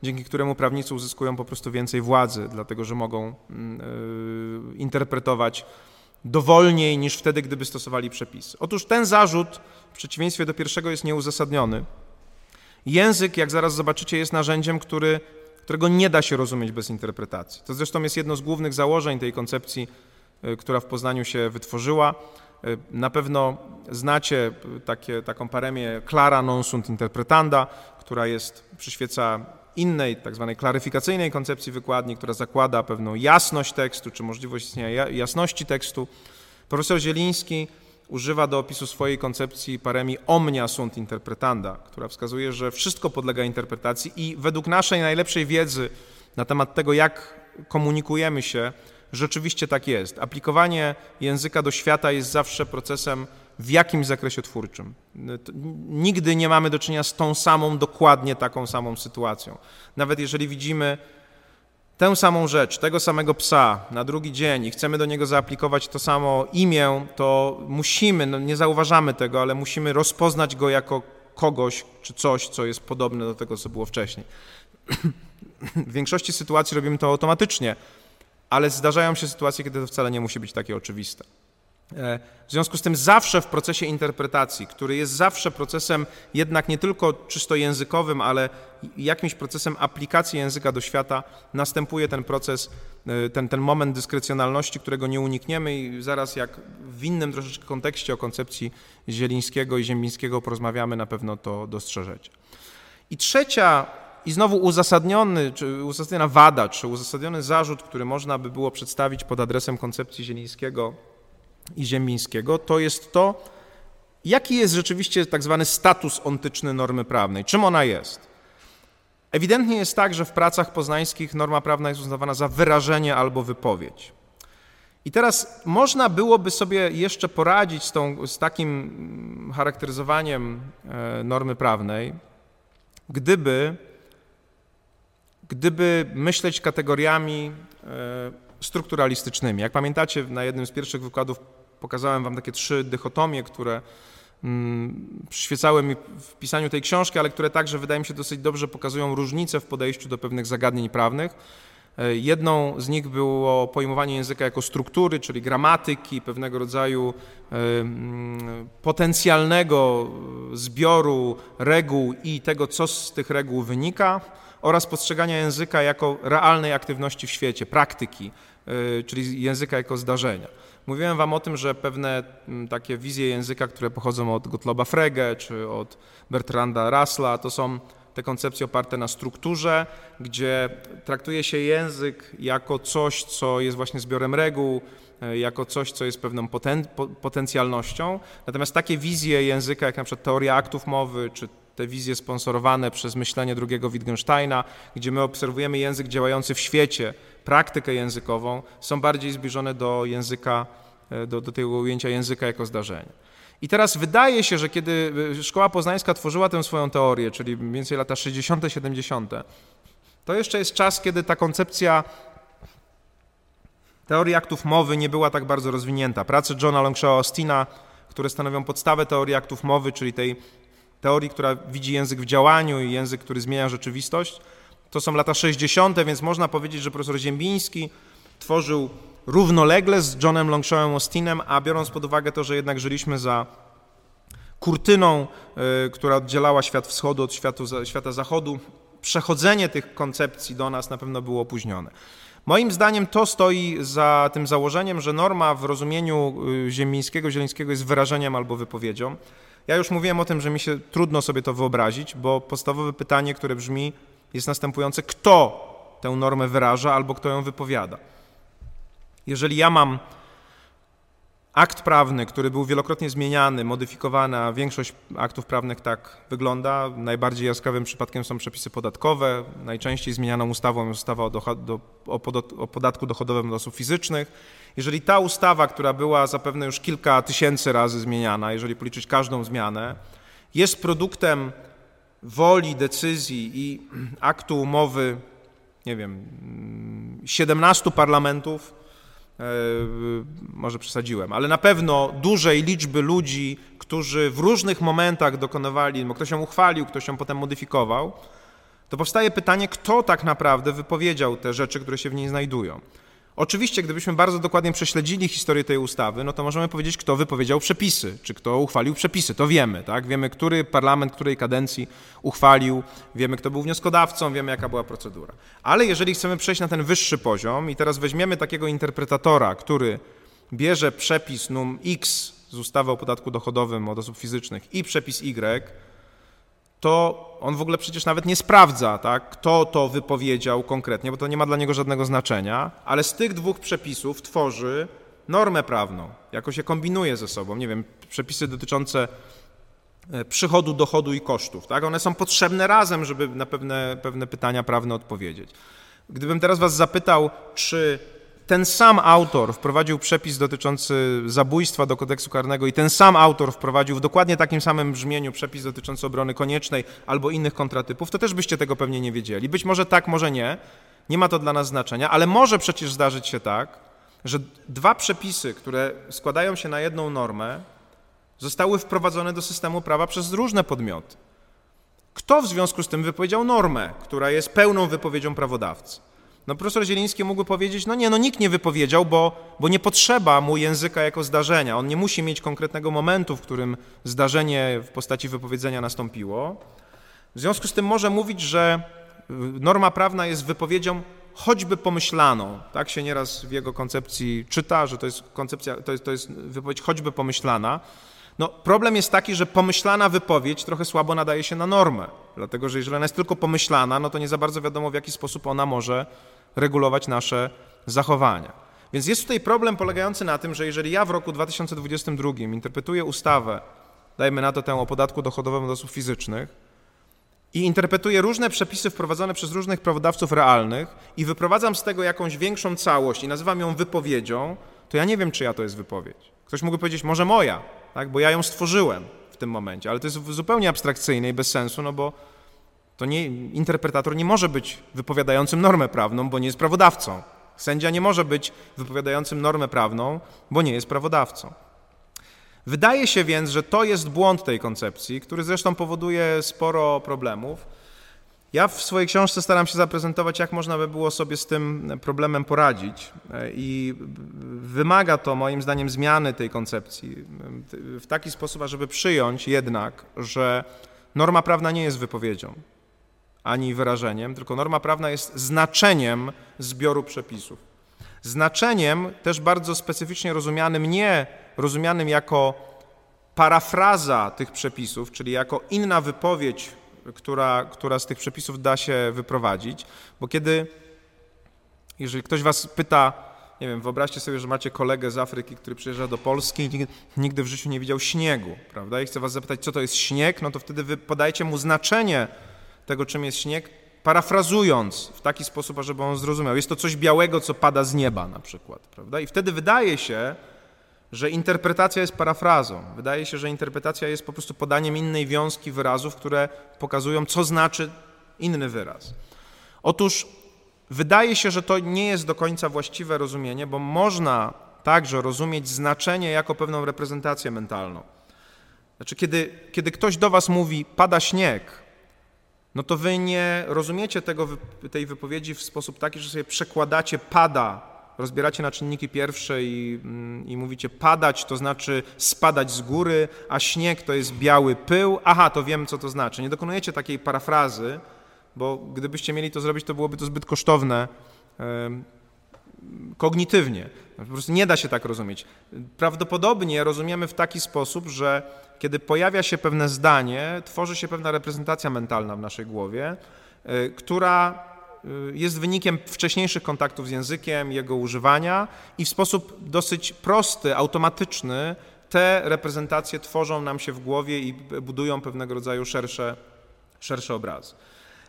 dzięki któremu prawnicy uzyskują po prostu więcej władzy, dlatego że mogą yy, interpretować dowolniej niż wtedy, gdyby stosowali przepisy. Otóż ten zarzut w przeciwieństwie do pierwszego jest nieuzasadniony. Język, jak zaraz zobaczycie, jest narzędziem, który, którego nie da się rozumieć bez interpretacji. To zresztą jest jedno z głównych założeń tej koncepcji, yy, która w Poznaniu się wytworzyła. Yy, na pewno znacie takie, taką paremię clara non sunt interpretanda, która jest, przyświeca innej, tak zwanej klaryfikacyjnej koncepcji wykładni, która zakłada pewną jasność tekstu, czy możliwość istnienia jasności tekstu. Profesor Zieliński używa do opisu swojej koncepcji paremii omnia sunt interpretanda, która wskazuje, że wszystko podlega interpretacji i według naszej najlepszej wiedzy na temat tego, jak komunikujemy się, rzeczywiście tak jest. Aplikowanie języka do świata jest zawsze procesem w jakimś zakresie twórczym. Nigdy nie mamy do czynienia z tą samą, dokładnie taką samą sytuacją. Nawet jeżeli widzimy tę samą rzecz, tego samego psa na drugi dzień i chcemy do niego zaaplikować to samo imię, to musimy, no nie zauważamy tego, ale musimy rozpoznać go jako kogoś czy coś, co jest podobne do tego, co było wcześniej. W większości sytuacji robimy to automatycznie, ale zdarzają się sytuacje, kiedy to wcale nie musi być takie oczywiste. E, w związku z tym zawsze w procesie interpretacji, który jest zawsze procesem jednak nie tylko czysto językowym, ale jakimś procesem aplikacji języka do świata, następuje ten proces, e, ten, ten moment dyskrecjonalności, którego nie unikniemy i zaraz jak w innym troszeczkę kontekście o koncepcji Zielińskiego i Ziemińskiego porozmawiamy, na pewno to dostrzeżecie. I trzecia i znowu uzasadniony, czy uzasadniona wada, czy uzasadniony zarzut, który można by było przedstawić pod adresem koncepcji Zielińskiego i Ziemińskiego, to jest to, jaki jest rzeczywiście tak zwany status ontyczny normy prawnej, czym ona jest. Ewidentnie jest tak, że w pracach poznańskich norma prawna jest uznawana za wyrażenie albo wypowiedź. I teraz można byłoby sobie jeszcze poradzić z, tą, z takim charakteryzowaniem e, normy prawnej, gdyby, gdyby myśleć kategoriami e, strukturalistycznymi. Jak pamiętacie, na jednym z pierwszych wykładów pokazałem wam takie trzy dychotomie, które mm, przyświecały mi w pisaniu tej książki, ale które także wydaje mi się dosyć dobrze pokazują różnice w podejściu do pewnych zagadnień prawnych. E, jedną z nich było pojmowanie języka jako struktury, czyli gramatyki, pewnego rodzaju e, mm, potencjalnego zbioru reguł i tego, co z tych reguł wynika, oraz postrzegania języka jako realnej aktywności w świecie, praktyki, czyli języka jako zdarzenia. Mówiłem wam o tym, że pewne takie wizje języka, które pochodzą od Gottloba Frege czy od Bertranda Russella, to są te koncepcje oparte na strukturze, gdzie traktuje się język jako coś, co jest właśnie zbiorem reguł, y, jako coś, co jest pewną poten potencjalnością. Natomiast takie wizje języka, jak na przykład teoria aktów mowy, czy te wizje sponsorowane przez myślenie drugiego Wittgensteina, gdzie my obserwujemy język działający w świecie, praktykę językową, są bardziej zbliżone do języka, e, do, do tego ujęcia języka jako zdarzenia. I teraz wydaje się, że kiedy e, Szkoła Poznańska tworzyła tę swoją teorię, czyli mniej więcej lata 60., 70., to jeszcze jest czas, kiedy ta koncepcja teorii aktów mowy nie była tak bardzo rozwinięta. Prace Johna Longshaw Austina, które stanowią podstawę teorii aktów mowy, czyli tej teorii, która widzi język w działaniu i język, który zmienia rzeczywistość, to są lata 60., więc można powiedzieć, że profesor Ziembiński tworzył równolegle z Johnem Longshawem Austinem, a biorąc pod uwagę to, że jednak żyliśmy za kurtyną, y, która oddzielała świat wschodu od światu, świata zachodu, przechodzenie tych koncepcji do nas na pewno było opóźnione. Moim zdaniem to stoi za tym założeniem, że norma w rozumieniu y, ziemińskiego, zielińskiego jest wyrażeniem albo wypowiedzią. Ja już mówiłem o tym, że mi się trudno sobie to wyobrazić, bo podstawowe pytanie, które brzmi, jest następujące: kto tę normę wyraża albo kto ją wypowiada? Jeżeli ja mam akt prawny, który był wielokrotnie zmieniany, modyfikowany, a większość aktów prawnych tak wygląda. Najbardziej jaskrawym przypadkiem są przepisy podatkowe. Najczęściej zmienianą ustawą jest ustawa o, do, o, podatku dochodowym od osób fizycznych. Jeżeli ta ustawa, która była zapewne już kilka tysięcy razy zmieniana, jeżeli policzyć każdą zmianę, jest produktem woli, decyzji i aktu umowy, nie wiem, 17 parlamentów, E, może przesadziłem, ale na pewno dużej liczby ludzi, którzy w różnych momentach dokonywali, bo ktoś ją uchwalił, ktoś ją potem modyfikował, to powstaje pytanie, kto tak naprawdę wypowiedział te rzeczy, które się w niej znajdują. Oczywiście, gdybyśmy bardzo dokładnie prześledzili historię tej ustawy, no to możemy powiedzieć, kto wypowiedział przepisy, czy kto uchwalił przepisy. To wiemy, tak? Wiemy, który parlament, której kadencji uchwalił, wiemy, kto był wnioskodawcą, wiemy, jaka była procedura. Ale jeżeli chcemy przejść na ten wyższy poziom i teraz weźmiemy takiego interpretatora, który bierze przepis num X z ustawy o podatku dochodowym od osób fizycznych i przepis Y, to on w ogóle przecież nawet nie sprawdza, tak, kto to wypowiedział konkretnie, bo to nie ma dla niego żadnego znaczenia, ale z tych dwóch przepisów tworzy normę prawną, jako się kombinuje ze sobą. Nie wiem, przepisy dotyczące e, przychodu, dochodu i kosztów. Tak? One są potrzebne razem, żeby na pewne, pewne pytania prawne odpowiedzieć. Gdybym teraz Was zapytał, czy ten sam autor wprowadził przepis dotyczący zabójstwa do kodeksu karnego i ten sam autor wprowadził w dokładnie takim samym brzmieniu przepis dotyczący obrony koniecznej albo innych kontratypów, to też byście tego pewnie nie wiedzieli. Być może tak, może nie. Nie ma to dla nas znaczenia, ale może przecież zdarzyć się tak, że dwa przepisy, które składają się na jedną normę, zostały wprowadzone do systemu prawa przez różne podmioty. Kto w związku z tym wypowiedział normę, która jest pełną wypowiedzią prawodawcy? No profesor Zieliński mógłby powiedzieć, no nie, no nikt nie wypowiedział, bo, bo nie potrzeba mu języka jako zdarzenia. On nie musi mieć konkretnego momentu, w którym zdarzenie w postaci wypowiedzenia nastąpiło. W związku z tym może mówić, że y, norma prawna jest wypowiedzią choćby pomyślaną. Tak się nieraz w jego koncepcji czyta, że to jest koncepcja, to jest, to jest wypowiedź choćby pomyślana. No, problem jest taki, że pomyślana wypowiedź trochę słabo nadaje się na normę, dlatego że jeżeli ona jest tylko pomyślana, no to nie za bardzo wiadomo, w jaki sposób ona może regulować nasze zachowania. Więc jest tutaj problem polegający na tym, że jeżeli ja w roku 2022 interpretuję ustawę, dajmy na to tę o podatku dochodowym od osób fizycznych, i interpretuję różne przepisy wprowadzone przez różnych prawodawców realnych i wyprowadzam z tego jakąś większą całość i nazywam ją wypowiedzią, to ja nie wiem, czyja to jest wypowiedź. Ktoś mógłby powiedzieć, może moja, tak? bo ja ją stworzyłem tym momencie, ale to jest zupełnie abstrakcyjne i bez sensu, no bo to nie, interpretator nie może być wypowiadającym normę prawną, bo nie jest prawodawcą. Sędzia nie może być wypowiadającym normę prawną, bo nie jest prawodawcą. Wydaje się więc, że to jest błąd tej koncepcji, który zresztą powoduje sporo problemów. Ja w swojej książce staram się zaprezentować, jak można by było sobie z tym problemem poradzić, i wymaga to moim zdaniem zmiany tej koncepcji w taki sposób, ażeby przyjąć jednak, że norma prawna nie jest wypowiedzią ani wyrażeniem, tylko norma prawna jest znaczeniem zbioru przepisów. Znaczeniem też bardzo specyficznie rozumianym, nie rozumianym jako parafraza tych przepisów, czyli jako inna wypowiedź, która, która z tych przepisów da się wyprowadzić, bo kiedy, jeżeli ktoś was pyta, nie wiem, wyobraźcie sobie, że macie kolegę z Afryki, który przyjeżdża do Polski i nigdy w życiu nie widział śniegu, prawda? I chce was zapytać, co to jest śnieg, no to wtedy wy podajcie mu znaczenie tego, czym jest śnieg, parafrazując w taki sposób, ażeby on zrozumiał. Jest to coś białego, co pada z nieba na przykład, prawda? I wtedy wydaje się, że interpretacja jest parafrazą. Wydaje się, że interpretacja jest po prostu podaniem innej wiązki wyrazów, które pokazują, co znaczy inny wyraz. Otóż wydaje się, że to nie jest do końca właściwe rozumienie, bo można także rozumieć znaczenie jako pewną reprezentację mentalną. Znaczy, kiedy, kiedy ktoś do Was mówi, pada śnieg, no to wy nie rozumiecie tego, tej wypowiedzi w sposób taki, że sobie przekładacie pada, rozbieracie na czynniki pierwsze i, mm, i mówicie padać to znaczy spadać z góry, a śnieg to jest biały pył. Aha, to wiem, co to znaczy. Nie dokonujecie takiej parafrazy, bo gdybyście mieli to zrobić, to byłoby to zbyt kosztowne kognitywnie. Po prostu nie da się tak rozumieć. Prawdopodobnie rozumiemy w taki sposób, że kiedy pojawia się pewne zdanie, tworzy się pewna reprezentacja mentalna w naszej głowie, y, która jest wynikiem wcześniejszych kontaktów z językiem, jego używania i w sposób dosyć prosty, automatyczny te reprezentacje tworzą nam się w głowie i budują pewnego rodzaju szersze, szersze obrazy.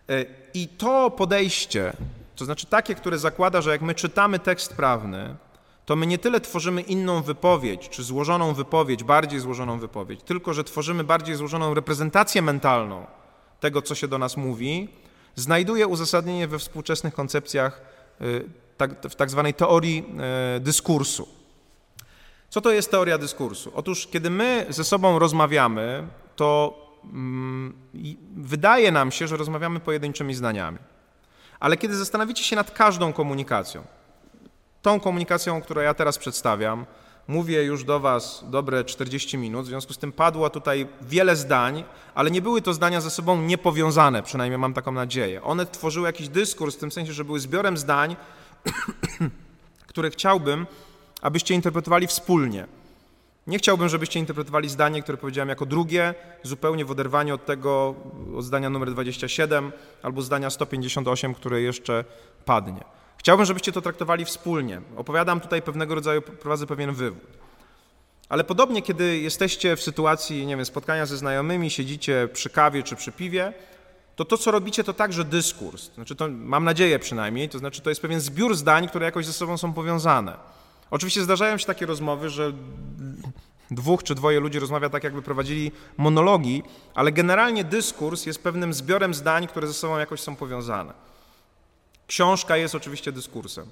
Y, I to podejście, to znaczy takie, które zakłada, że jak my czytamy tekst prawny, to my nie tyle tworzymy inną wypowiedź, czy złożoną wypowiedź, bardziej złożoną wypowiedź, tylko że tworzymy bardziej złożoną reprezentację mentalną tego, co się do nas mówi, znajduje uzasadnienie we współczesnych koncepcjach y, tak, w tak zwanej teorii y, dyskursu. Co to jest teoria dyskursu? Otóż, kiedy my ze sobą rozmawiamy, to mm, wydaje nam się, że rozmawiamy pojedynczymi zdaniami. Ale kiedy zastanowicie się nad każdą komunikacją, tą komunikacją, którą ja teraz przedstawiam, mówię już do Was dobre 40 minut, w związku z tym padło tutaj wiele zdań, ale nie były to zdania ze sobą niepowiązane, przynajmniej mam taką nadzieję. One tworzyły jakiś dyskurs w tym sensie, że były zbiorem zdań, które chciałbym, abyście interpretowali wspólnie. Nie chciałbym, żebyście interpretowali zdanie, które powiedziałem jako drugie, zupełnie w oderwaniu od tego, od zdania numer 27 albo zdania 158, które jeszcze padnie. Chciałbym, żebyście to traktowali wspólnie. Opowiadam tutaj pewnego rodzaju, prowadzę pewien wywód. Ale podobnie, kiedy jesteście w sytuacji, nie wiem, spotkania ze znajomymi, siedzicie przy kawie czy przy piwie, to to, co robicie, to także dyskurs. Znaczy, to mam nadzieję przynajmniej, to znaczy to jest pewien zbiór zdań, które jakoś ze sobą są powiązane. Oczywiście zdarzają się takie rozmowy, że dwóch czy dwoje ludzi rozmawia tak, jakby prowadzili monologi, ale generalnie dyskurs jest pewnym zbiorem zdań, które ze sobą jakoś są powiązane. Książka jest oczywiście dyskursem.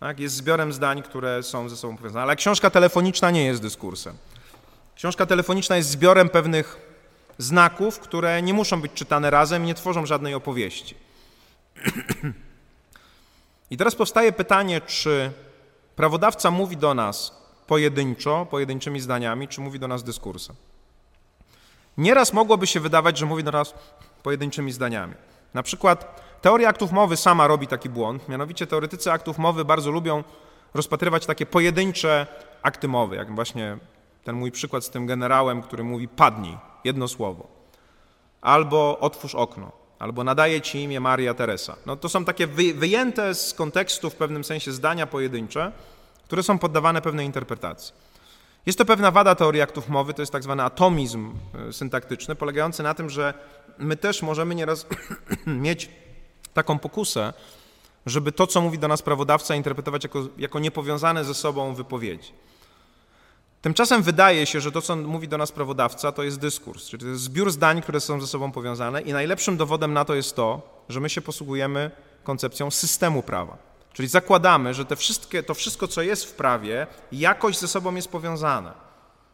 Tak? Jest zbiorem zdań, które są ze sobą powiązane. Ale książka telefoniczna nie jest dyskursem. Książka telefoniczna jest zbiorem pewnych znaków, które nie muszą być czytane razem i nie tworzą żadnej opowieści. I teraz powstaje pytanie, czy prawodawca mówi do nas pojedynczo, pojedynczymi zdaniami, czy mówi do nas dyskursem. Nieraz mogłoby się wydawać, że mówi do nas pojedynczymi zdaniami. Na przykład teoria aktów mowy sama robi taki błąd, mianowicie teoretycy aktów mowy bardzo lubią rozpatrywać takie pojedyncze akty mowy, jak właśnie ten mój przykład z tym generałem, który mówi padnij, jedno słowo, albo otwórz okno, albo nadaje ci imię Maria Teresa. No to są takie wyjęte z kontekstu w pewnym sensie zdania pojedyncze, które są poddawane pewnej interpretacji. Jest to pewna wada teorii aktów mowy, to jest tak zwany atomizm e, syntaktyczny, polegający na tym, że my też możemy nieraz mieć taką pokusę, żeby to, co mówi do nas prawodawca, interpretować jako, jako niepowiązane ze sobą wypowiedzi. Tymczasem wydaje się, że to, co mówi do nas prawodawca, to jest dyskurs, czyli to jest zbiór zdań, które są ze sobą powiązane, i najlepszym dowodem na to jest to, że my się posługujemy koncepcją systemu prawa. Czyli zakładamy, że te wszystkie, to wszystko, co jest w prawie, jakoś ze sobą jest powiązane.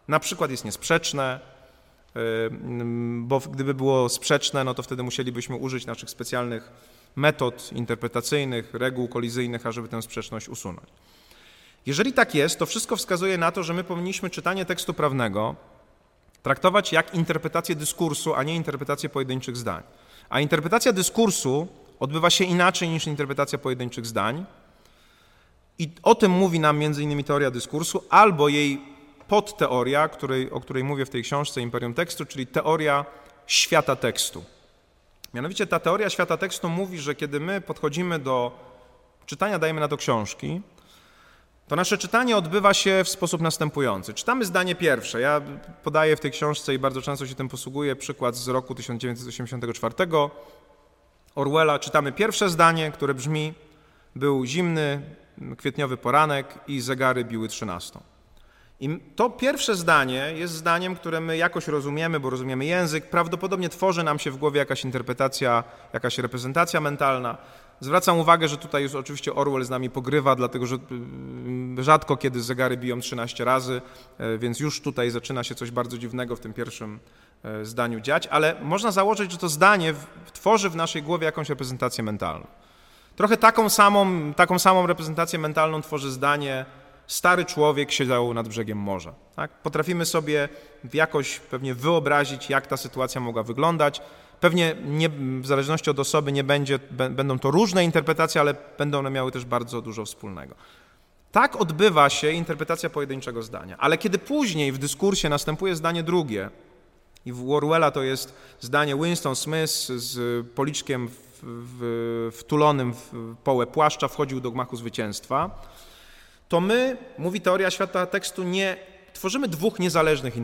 Na przykład jest niesprzeczne, bo gdyby było sprzeczne, no to wtedy musielibyśmy użyć naszych specjalnych metod interpretacyjnych, reguł kolizyjnych, ażeby tę sprzeczność usunąć. Jeżeli tak jest, to wszystko wskazuje na to, że my powinniśmy czytanie tekstu prawnego traktować jak interpretację dyskursu, a nie interpretację pojedynczych zdań. A interpretacja dyskursu odbywa się inaczej niż interpretacja pojedynczych zdań. I o tym mówi nam innymi teoria dyskursu, albo jej podteoria, której, o której mówię w tej książce Imperium Tekstu, czyli teoria świata tekstu. Mianowicie ta teoria świata tekstu mówi, że kiedy my podchodzimy do czytania, dajemy na to książki, to nasze czytanie odbywa się w sposób następujący. Czytamy zdanie pierwsze. Ja podaję w tej książce i bardzo często się tym posługuję przykład z roku 1984 Orwella. Czytamy pierwsze zdanie, które brzmi: Był zimny, kwietniowy poranek i zegary biły trzynastą. I to pierwsze zdanie jest zdaniem, które my jakoś rozumiemy, bo rozumiemy język. Prawdopodobnie tworzy nam się w głowie jakaś interpretacja, jakaś reprezentacja mentalna. Zwracam uwagę, że tutaj już oczywiście Orwell z nami pogrywa, dlatego że mm, rzadko kiedy zegary biją 13 razy, e, więc już tutaj zaczyna się coś bardzo dziwnego w tym pierwszym e, zdaniu dziać, ale można założyć, że to zdanie tworzy w naszej głowie jakąś reprezentację mentalną. Trochę taką samą, taką samą reprezentację mentalną tworzy zdanie stary człowiek siedział nad brzegiem morza. Tak? Potrafimy sobie jakoś pewnie wyobrazić, jak ta sytuacja mogła wyglądać. Pewnie nie, w zależności od osoby nie będzie, będą to różne interpretacje, ale będą one miały też bardzo dużo wspólnego. Tak odbywa się interpretacja pojedynczego zdania. Ale kiedy później w dyskursie następuje zdanie drugie, i w Orwella to jest zdanie Winston Smith z policzkiem wtulonym w połę płaszcza wchodził do gmachu zwycięstwa, to my, mówi teoria świata tekstu, nie tworzymy dwóch niezależnych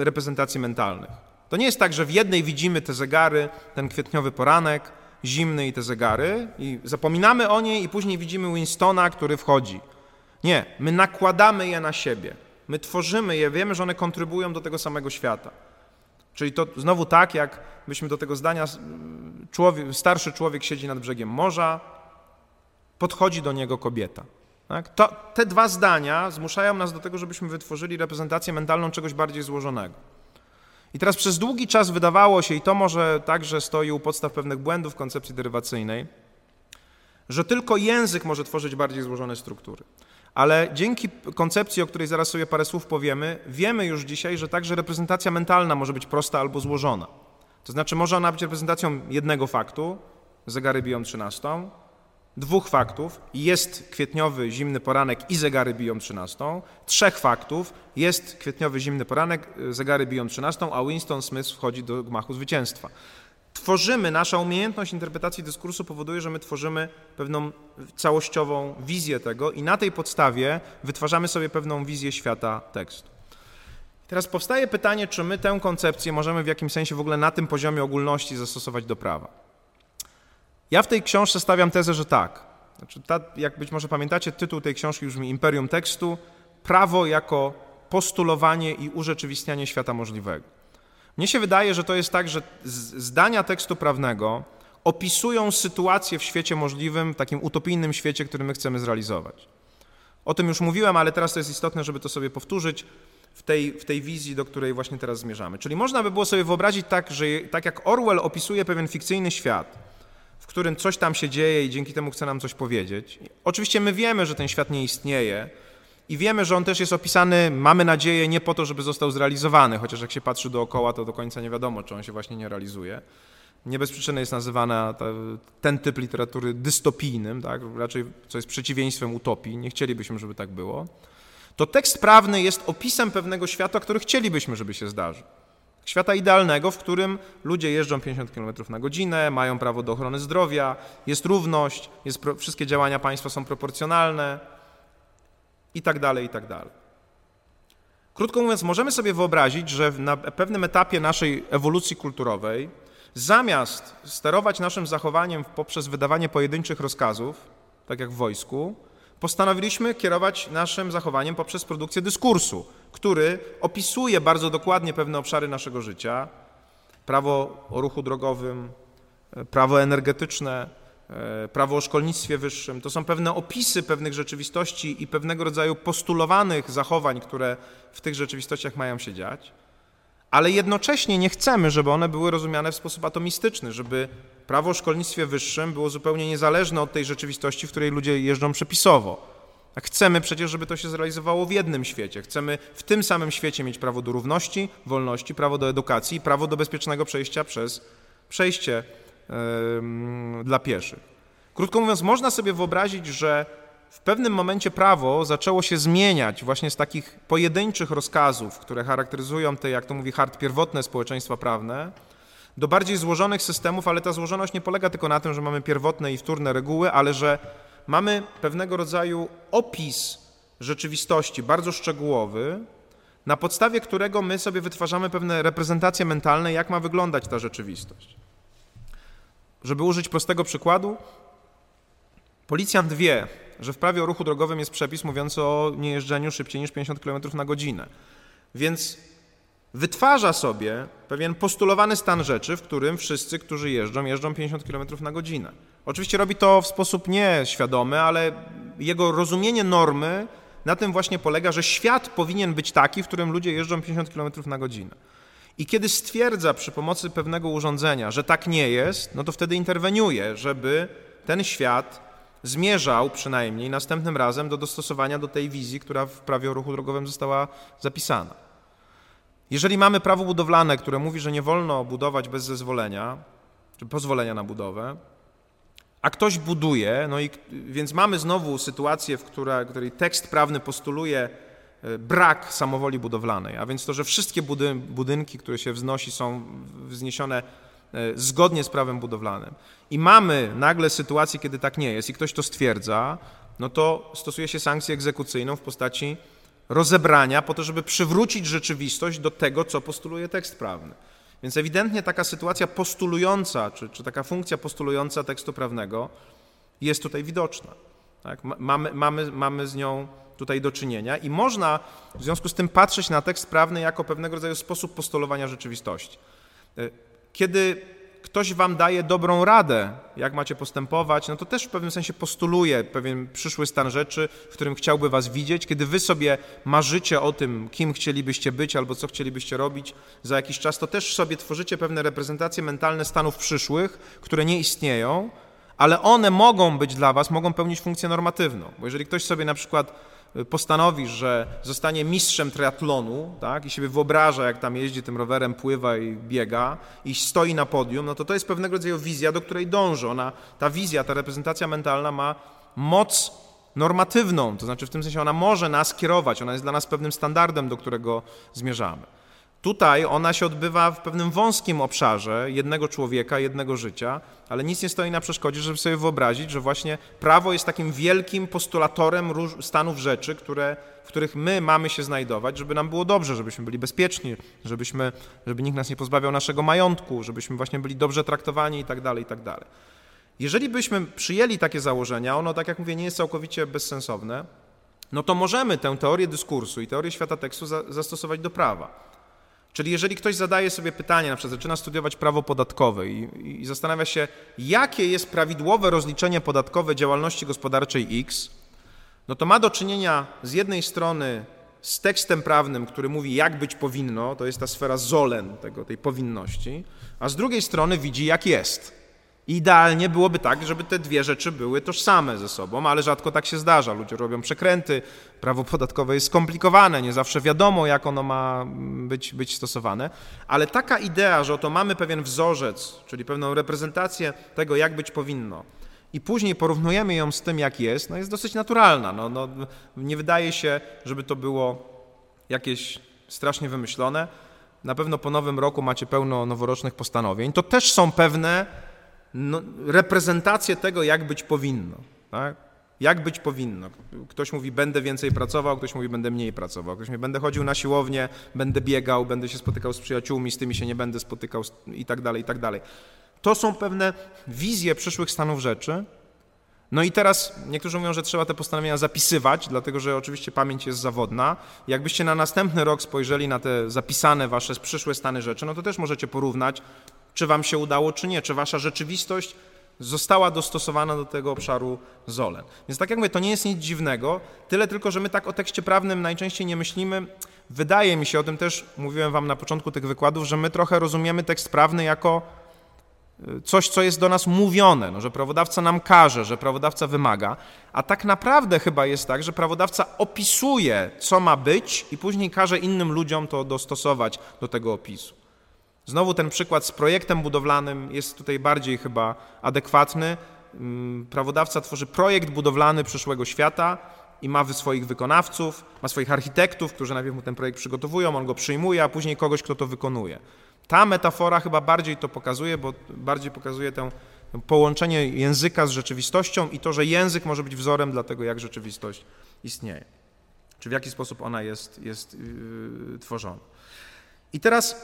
reprezentacji mentalnych. To nie jest tak, że w jednej widzimy te zegary, ten kwietniowy poranek, zimny i te zegary, i zapominamy o niej, i później widzimy Winstona, który wchodzi. Nie, my nakładamy je na siebie. My tworzymy je, wiemy, że one kontrybują do tego samego świata. Czyli to znowu tak, jak byśmy do tego zdania, człowiek, starszy człowiek siedzi nad brzegiem morza, podchodzi do niego kobieta. Tak? To, te dwa zdania zmuszają nas do tego, żebyśmy wytworzyli reprezentację mentalną czegoś bardziej złożonego. I teraz przez długi czas wydawało się, i to może także stoi u podstaw pewnych błędów koncepcji derywacyjnej, że tylko język może tworzyć bardziej złożone struktury. Ale dzięki koncepcji, o której zaraz sobie parę słów powiemy, wiemy już dzisiaj, że także reprezentacja mentalna może być prosta albo złożona. To znaczy może ona być reprezentacją jednego faktu, zegary biją 13, dwóch faktów, jest kwietniowy zimny poranek i zegary biją 13, trzech faktów, jest kwietniowy zimny poranek, zegary biją 13, a Winston Smith wchodzi do gmachu zwycięstwa tworzymy, nasza umiejętność interpretacji dyskursu powoduje, że my tworzymy pewną całościową wizję tego i na tej podstawie wytwarzamy sobie pewną wizję świata tekstu. Teraz powstaje pytanie, czy my tę koncepcję możemy w jakimś sensie w ogóle na tym poziomie ogólności zastosować do prawa. Ja w tej książce stawiam tezę, że tak. Znaczy, ta, jak być może pamiętacie, tytuł tej książki brzmi Imperium Tekstu, prawo jako postulowanie i urzeczywistnianie świata możliwego. Mnie się wydaje, że to jest tak, że zdania tekstu prawnego opisują sytuację w świecie możliwym, takim utopijnym świecie, który my chcemy zrealizować. O tym już mówiłem, ale teraz to jest istotne, żeby to sobie powtórzyć w tej, w tej wizji, do której właśnie teraz zmierzamy. Czyli można by było sobie wyobrazić tak, że tak jak Orwell opisuje pewien fikcyjny świat, w którym coś tam się dzieje i dzięki temu chce nam coś powiedzieć. Oczywiście my wiemy, że ten świat nie istnieje, i wiemy, że on też jest opisany, mamy nadzieję, nie po to, żeby został zrealizowany, chociaż jak się patrzy dookoła, to do końca nie wiadomo, czy on się właśnie nie realizuje. Nie bez przyczyny jest nazywana ten typ literatury dystopijnym, tak? raczej co jest przeciwieństwem utopii, nie chcielibyśmy, żeby tak było. To tekst prawny jest opisem pewnego świata, który chcielibyśmy, żeby się zdarzył. Świata idealnego, w którym ludzie jeżdżą 50 km na godzinę, mają prawo do ochrony zdrowia, jest równość, jest, wszystkie działania państwa są proporcjonalne, i tak dalej, i tak dalej. Krótko mówiąc, możemy sobie wyobrazić, że na pewnym etapie naszej ewolucji kulturowej, zamiast sterować naszym zachowaniem poprzez wydawanie pojedynczych rozkazów, tak jak w wojsku, postanowiliśmy kierować naszym zachowaniem poprzez produkcję dyskursu, który opisuje bardzo dokładnie pewne obszary naszego życia prawo o ruchu drogowym, prawo energetyczne, E, prawo o szkolnictwie wyższym. To są pewne opisy pewnych rzeczywistości i pewnego rodzaju postulowanych zachowań, które w tych rzeczywistościach mają się dziać, ale jednocześnie nie chcemy, żeby one były rozumiane w sposób atomistyczny, żeby prawo o szkolnictwie wyższym było zupełnie niezależne od tej rzeczywistości, w której ludzie jeżdżą przepisowo. A chcemy przecież, żeby to się zrealizowało w jednym świecie. Chcemy w tym samym świecie mieć prawo do równości, wolności, prawo do edukacji, prawo do bezpiecznego przejścia przez przejście dla pieszych. Krótko mówiąc, można sobie wyobrazić, że w pewnym momencie prawo zaczęło się zmieniać właśnie z takich pojedynczych rozkazów, które charakteryzują te, jak to mówi Hart, pierwotne społeczeństwa prawne, do bardziej złożonych systemów, ale ta złożoność nie polega tylko na tym, że mamy pierwotne i wtórne reguły, ale że mamy pewnego rodzaju opis rzeczywistości, bardzo szczegółowy, na podstawie którego my sobie wytwarzamy pewne reprezentacje mentalne, jak ma wyglądać ta rzeczywistość. Żeby użyć prostego przykładu, policjant wie, że w prawie o ruchu drogowym jest przepis mówiący o niejeżdżeniu szybciej niż 50 km na godzinę. Więc wytwarza sobie pewien postulowany stan rzeczy, w którym wszyscy, którzy jeżdżą, jeżdżą 50 km na godzinę. Oczywiście robi to w sposób nieświadomy, ale jego rozumienie normy na tym właśnie polega, że świat powinien być taki, w którym ludzie jeżdżą 50 km na godzinę. I kiedy stwierdza przy pomocy pewnego urządzenia, że tak nie jest, no to wtedy interweniuje, żeby ten świat zmierzał przynajmniej następnym razem do dostosowania do tej wizji, która w prawie o ruchu drogowym została zapisana. Jeżeli mamy prawo budowlane, które mówi, że nie wolno budować bez zezwolenia, czy pozwolenia na budowę, a ktoś buduje, no i więc mamy znowu sytuację, w której, której tekst prawny postuluje e, brak samowoli budowlanej, a więc to, że wszystkie budynki, które się wznosi, są wzniesione zgodnie z prawem budowlanym. I mamy nagle sytuację, kiedy tak nie jest i ktoś to stwierdza, no to stosuje się sankcję egzekucyjną w postaci rozebrania po to, żeby przywrócić rzeczywistość do tego, co postuluje tekst prawny. Więc ewidentnie taka sytuacja postulująca, czy, czy taka funkcja postulująca tekstu prawnego jest tutaj widoczna. Tak? Mamy, mamy, mamy z nią tutaj do czynienia i można w związku z tym patrzeć na tekst prawny jako pewnego rodzaju sposób postulowania rzeczywistości. Kiedy ktoś wam daje dobrą radę, jak macie postępować, no to też w pewnym sensie postuluje pewien przyszły stan rzeczy, w którym chciałby was widzieć. Kiedy wy sobie marzycie o tym, kim chcielibyście być albo co chcielibyście robić za jakiś czas, to też sobie tworzycie pewne reprezentacje mentalne stanów przyszłych, które nie istnieją, ale one mogą być dla was, mogą pełnić funkcję normatywną. Bo jeżeli ktoś sobie na przykład postanowisz, że zostanie mistrzem triatlonu tak, i sobie wyobraża, jak tam jeździ tym rowerem, pływa i biega i stoi na podium, no to to jest pewnego rodzaju wizja, do której dąży. Ona, ta wizja, ta reprezentacja mentalna ma moc normatywną, to znaczy w tym sensie ona może nas kierować, ona jest dla nas pewnym standardem, do którego zmierzamy. Tutaj ona się odbywa w pewnym wąskim obszarze jednego człowieka, jednego życia, ale nic nie stoi na przeszkodzie, żeby sobie wyobrazić, że właśnie prawo jest takim wielkim postulatorem stanów rzeczy, które, w których my mamy się znajdować, żeby nam było dobrze, żebyśmy byli bezpieczni, żebyśmy, żeby nikt nas nie pozbawiał naszego majątku, żebyśmy właśnie byli dobrze traktowani i tak dalej, i tak. Jeżeli byśmy przyjęli takie założenia, ono, tak jak mówię, nie jest całkowicie bezsensowne, no to możemy tę teorię dyskursu i teorię świata tekstu za, zastosować do prawa. Czyli jeżeli ktoś zadaje sobie pytanie, na przykład zaczyna studiować prawo podatkowe i, i, zastanawia się, jakie jest prawidłowe rozliczenie podatkowe działalności gospodarczej X, no to ma do czynienia z jednej strony z tekstem prawnym, który mówi, jak być powinno, to jest ta sfera zolen tego, tej powinności, a z drugiej strony widzi, jak jest. Idealnie byłoby tak, żeby te dwie rzeczy były tożsame ze sobą, ale rzadko tak się zdarza. Ludzie robią przekręty, prawo podatkowe jest skomplikowane, nie zawsze wiadomo, jak ono ma być, być stosowane, ale taka idea, że oto mamy pewien wzorzec, czyli pewną reprezentację tego, jak być powinno, i później porównujemy ją z tym, jak jest, no jest dosyć naturalna. No, no, nie wydaje się, żeby to było jakieś strasznie wymyślone. Na pewno po nowym roku macie pełno noworocznych postanowień. To też są pewne no, reprezentację tego, jak być powinno. Tak? Jak być powinno. Ktoś mówi, będę więcej pracował, ktoś mówi, będę mniej pracował. Ktoś mówi, będę chodził na siłownię, będę biegał, będę się spotykał z przyjaciółmi, z tymi się nie będę spotykał i tak dalej, i tak dalej. To są pewne wizje przyszłych stanów rzeczy. No i teraz niektórzy mówią, że trzeba te postanowienia zapisywać, dlatego że oczywiście pamięć jest zawodna. Jakbyście na następny rok spojrzeli na te zapisane wasze przyszłe stany rzeczy, no to też możecie porównać czy wam się udało, czy nie, czy wasza rzeczywistość została dostosowana do tego obszaru Zolen. Więc tak jak mówię, to nie jest nic dziwnego, tyle tylko, że my tak o tekście prawnym najczęściej nie myślimy. Wydaje mi się, o tym też mówiłem wam na początku tych wykładów, że my trochę rozumiemy tekst prawny jako y, coś, co jest do nas mówione, no, że prawodawca nam każe, że prawodawca wymaga, a tak naprawdę chyba jest tak, że prawodawca opisuje, co ma być i później każe innym ludziom to dostosować do tego opisu. Znowu ten przykład z projektem budowlanym jest tutaj bardziej chyba adekwatny. Mm, prawodawca tworzy projekt budowlany przyszłego świata i ma swoich wykonawców, ma swoich architektów, którzy najpierw mu ten projekt przygotowują, on go przyjmuje, a później kogoś, kto to wykonuje. Ta metafora chyba bardziej to pokazuje, bo bardziej pokazuje tę połączenie języka z rzeczywistością i to, że język może być wzorem dla tego, jak rzeczywistość istnieje. Czy w jaki sposób ona jest, jest yy, tworzona. I teraz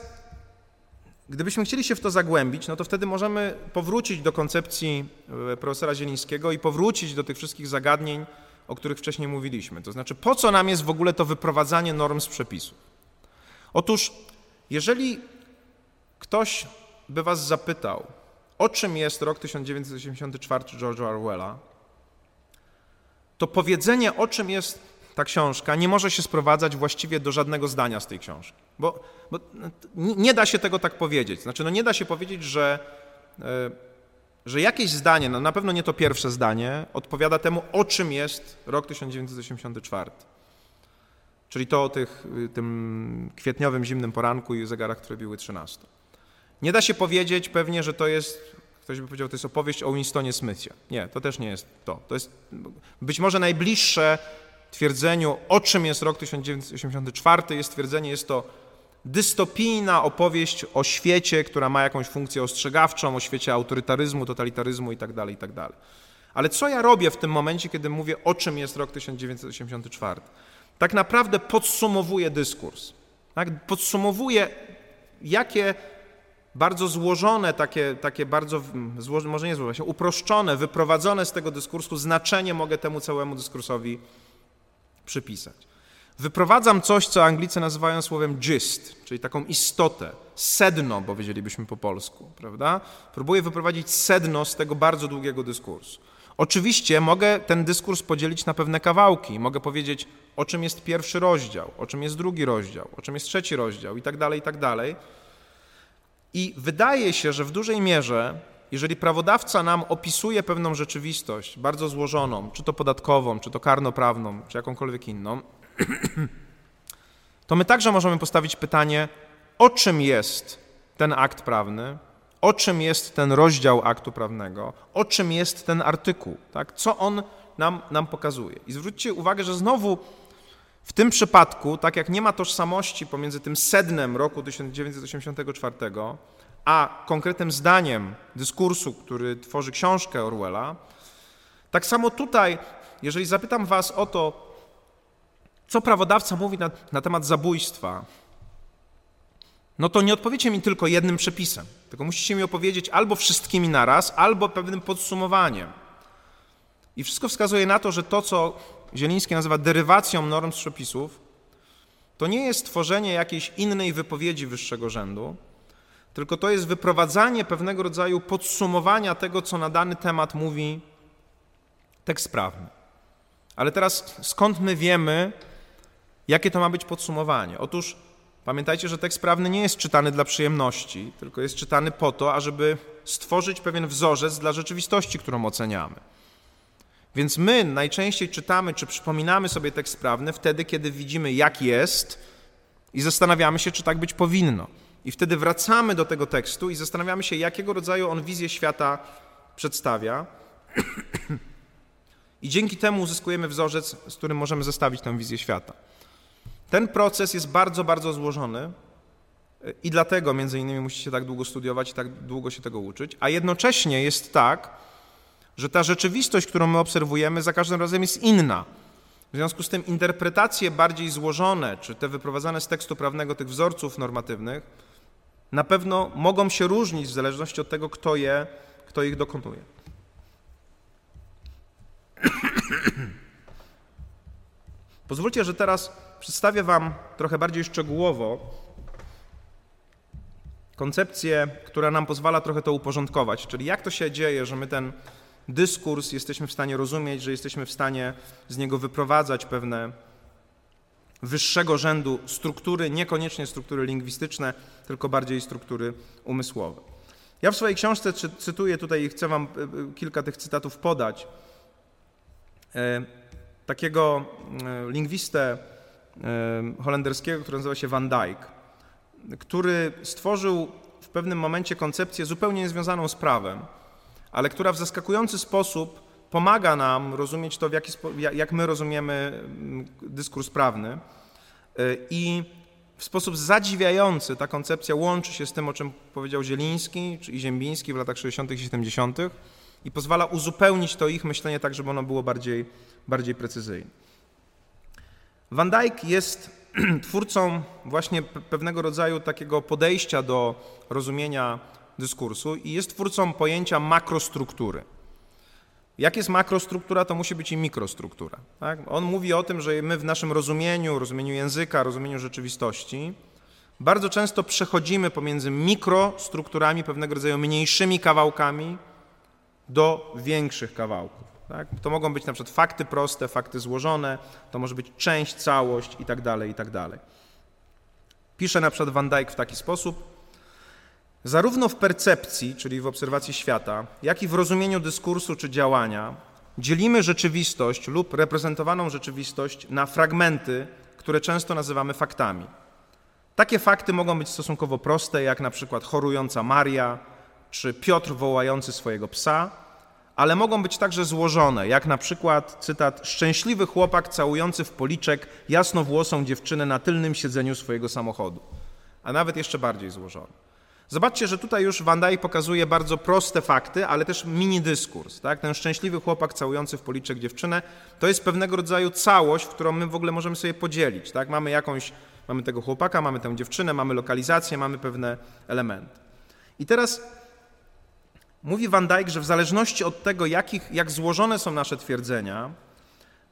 Gdybyśmy chcieli się w to zagłębić, no to wtedy możemy powrócić do koncepcji e, profesora Zielińskiego i powrócić do tych wszystkich zagadnień, o których wcześniej mówiliśmy. To znaczy, po co nam jest w ogóle to wyprowadzanie norm z przepisów? Otóż, jeżeli ktoś by was zapytał, o czym jest rok 1984 George'a Orwella, to powiedzenie, o czym jest ta książka nie może się sprowadzać właściwie do żadnego zdania z tej książki. Bo, bo nie da się tego tak powiedzieć. Znaczy, no nie da się powiedzieć, że, e, że jakieś zdanie, no na pewno nie to pierwsze zdanie, odpowiada temu, o czym jest rok 1984. Czyli to o tych, y, tym kwietniowym zimnym poranku i zegarach, które biły 13. Nie da się powiedzieć pewnie, że to jest Ktoś by powiedział, to jest opowieść o Winstonie Smithie. Nie, to też nie jest to. To jest być może najbliższe twierdzeniu, o czym jest rok 1984, jest twierdzenie, jest to dystopijna opowieść o świecie, która ma jakąś funkcję ostrzegawczą, o świecie autorytaryzmu, totalitaryzmu itd., tak itd. Tak Ale co ja robię w tym momencie, kiedy mówię, o czym jest rok 1984? Tak naprawdę podsumowuję dyskurs. Tak? Podsumowuję, jakie bardzo złożone, takie, takie bardzo, złożone, może nie złożone, uproszczone, wyprowadzone z tego dyskursu znaczenie mogę temu całemu dyskursowi przypisać. Wyprowadzam coś, co Anglicy nazywają słowem gist, czyli taką istotę, sedno, powiedzielibyśmy po polsku, prawda? Próbuję wyprowadzić sedno z tego bardzo długiego dyskursu. Oczywiście mogę ten dyskurs podzielić na pewne kawałki. Mogę powiedzieć, o czym jest pierwszy rozdział, o czym jest drugi rozdział, o czym jest trzeci rozdział i tak dalej, i tak dalej. I wydaje się, że w dużej mierze, jeżeli prawodawca nam opisuje pewną rzeczywistość bardzo złożoną, czy to podatkową, czy to karnoprawną, czy jakąkolwiek inną, to my także możemy postawić pytanie, o czym jest ten akt prawny, o czym jest ten rozdział aktu prawnego, o czym jest ten artykuł, tak? co on nam, nam pokazuje. I zwróćcie uwagę, że znowu w tym przypadku, tak jak nie ma tożsamości pomiędzy tym sednem roku 1984, a konkretnym zdaniem dyskursu, który tworzy książkę Orwella, tak samo tutaj, jeżeli zapytam Was o to, co prawodawca mówi na, na temat zabójstwa, no to nie odpowiecie mi tylko jednym przepisem, tylko musicie mi opowiedzieć albo wszystkimi naraz, albo pewnym podsumowaniem. I wszystko wskazuje na to, że to, co Zieliński nazywa derywacją norm z przepisów, to nie jest tworzenie jakiejś innej wypowiedzi wyższego rzędu, tylko to jest wyprowadzanie pewnego rodzaju podsumowania tego, co na dany temat mówi tekst prawny. Ale teraz skąd my wiemy, jakie to ma być podsumowanie? Otóż pamiętajcie, że tekst prawny nie jest czytany dla przyjemności, tylko jest czytany po to, ażeby stworzyć pewien wzorzec dla rzeczywistości, którą oceniamy. Więc my najczęściej czytamy czy przypominamy sobie tekst prawny wtedy, kiedy widzimy, jak jest i zastanawiamy się, czy tak być powinno. I wtedy wracamy do tego tekstu i zastanawiamy się, jakiego rodzaju on wizję świata przedstawia. I dzięki temu uzyskujemy wzorzec, z którym możemy zestawić tę wizję świata. Ten proces jest bardzo, bardzo złożony i dlatego między innymi musicie tak długo studiować i tak długo się tego uczyć, a jednocześnie jest tak, że ta rzeczywistość, którą my obserwujemy, za każdym razem jest inna. W związku z tym interpretacje bardziej złożone, czy te wyprowadzane z tekstu prawnego tych wzorców normatywnych, na pewno mogą się różnić w zależności od tego, kto, je, kto ich dokonuje. Pozwólcie, że teraz przedstawię Wam trochę bardziej szczegółowo koncepcję, która nam pozwala trochę to uporządkować, czyli jak to się dzieje, że my ten dyskurs jesteśmy w stanie rozumieć, że jesteśmy w stanie z niego wyprowadzać pewne wyższego rzędu struktury, niekoniecznie struktury lingwistyczne, tylko bardziej struktury umysłowe. Ja w swojej książce cytuję tutaj i chcę Wam e, e, kilka tych cytatów podać. E, takiego lingwistę holenderskiego, który nazywa się Van Dijk, który stworzył w pewnym momencie koncepcję zupełnie niezwiązaną z prawem, ale która w zaskakujący sposób pomaga nam rozumieć to, jaki, jak my rozumiemy mm, dyskurs prawny. Y, I w sposób zadziwiający ta koncepcja łączy się z tym, o czym powiedział Zieliński i Ziembiński w latach 60. i 70. i pozwala uzupełnić to ich myślenie tak, żeby ono było bardziej, bardziej precyzyjne. Van Dijk jest twórcą właśnie pewnego rodzaju takiego podejścia do rozumienia dyskursu i jest twórcą pojęcia makrostruktury. Jak jest makrostruktura, to musi być i mikrostruktura. Tak? On mówi o tym, że my w naszym rozumieniu, rozumieniu języka, rozumieniu rzeczywistości, bardzo często przechodzimy pomiędzy mikrostrukturami, pewnego rodzaju mniejszymi kawałkami, do większych kawałków. Tak? To mogą być na przykład fakty proste, fakty złożone, to może być część, całość itd. Tak itd. Tak Pisze na przykład Van Dijk w taki sposób, Zarówno w percepcji, czyli w obserwacji świata, jak i w rozumieniu dyskursu czy działania, dzielimy rzeczywistość lub reprezentowaną rzeczywistość na fragmenty, które często nazywamy faktami. Takie fakty mogą być stosunkowo proste, jak na przykład chorująca Maria, czy Piotr wołający swojego psa, ale mogą być także złożone, jak na przykład cytat szczęśliwy chłopak całujący w policzek jasnowłosą dziewczynę na tylnym siedzeniu swojego samochodu, a nawet jeszcze bardziej złożone. Zobaczcie, że tutaj już Van pokazuje bardzo proste fakty, ale też mini dyskurs. Tak? Ten szczęśliwy chłopak całujący w policzek dziewczynę to jest pewnego rodzaju całość, w którą my w ogóle możemy sobie podzielić. Tak? Mamy jakąś, mamy tego chłopaka, mamy tę dziewczynę, mamy lokalizację, mamy pewne elementy. I teraz mówi Van Dijk, że w zależności od tego, jakich, jak złożone są nasze twierdzenia,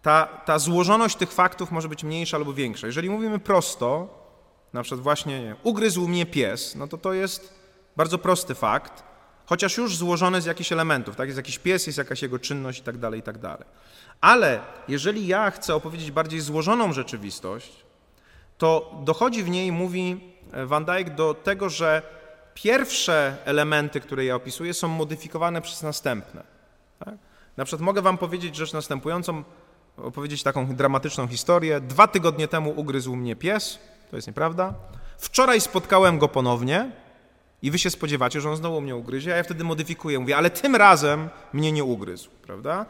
ta, ta złożoność tych faktów może być mniejsza albo większa. Jeżeli mówimy prosto, na przykład właśnie nie, ugryzł mnie pies, no to to jest bardzo prosty fakt, chociaż już złożony z jakichś elementów, tak? Jest jakiś pies, jest jakaś jego czynność i tak dalej, i tak dalej. Ale jeżeli ja chcę opowiedzieć bardziej złożoną rzeczywistość, to dochodzi w niej, mówi Van Dijk, do tego, że pierwsze elementy, które ja opisuję, są modyfikowane przez następne. Tak? Na przykład mogę wam powiedzieć rzecz następującą, opowiedzieć taką dramatyczną historię. Dwa tygodnie temu ugryzł mnie pies, to jest nieprawda. Wczoraj spotkałem go ponownie i wy się spodziewacie, że on znowu mnie ugryzie, a ja wtedy modyfikuję, mówię, ale tym razem mnie nie ugryzł, prawda?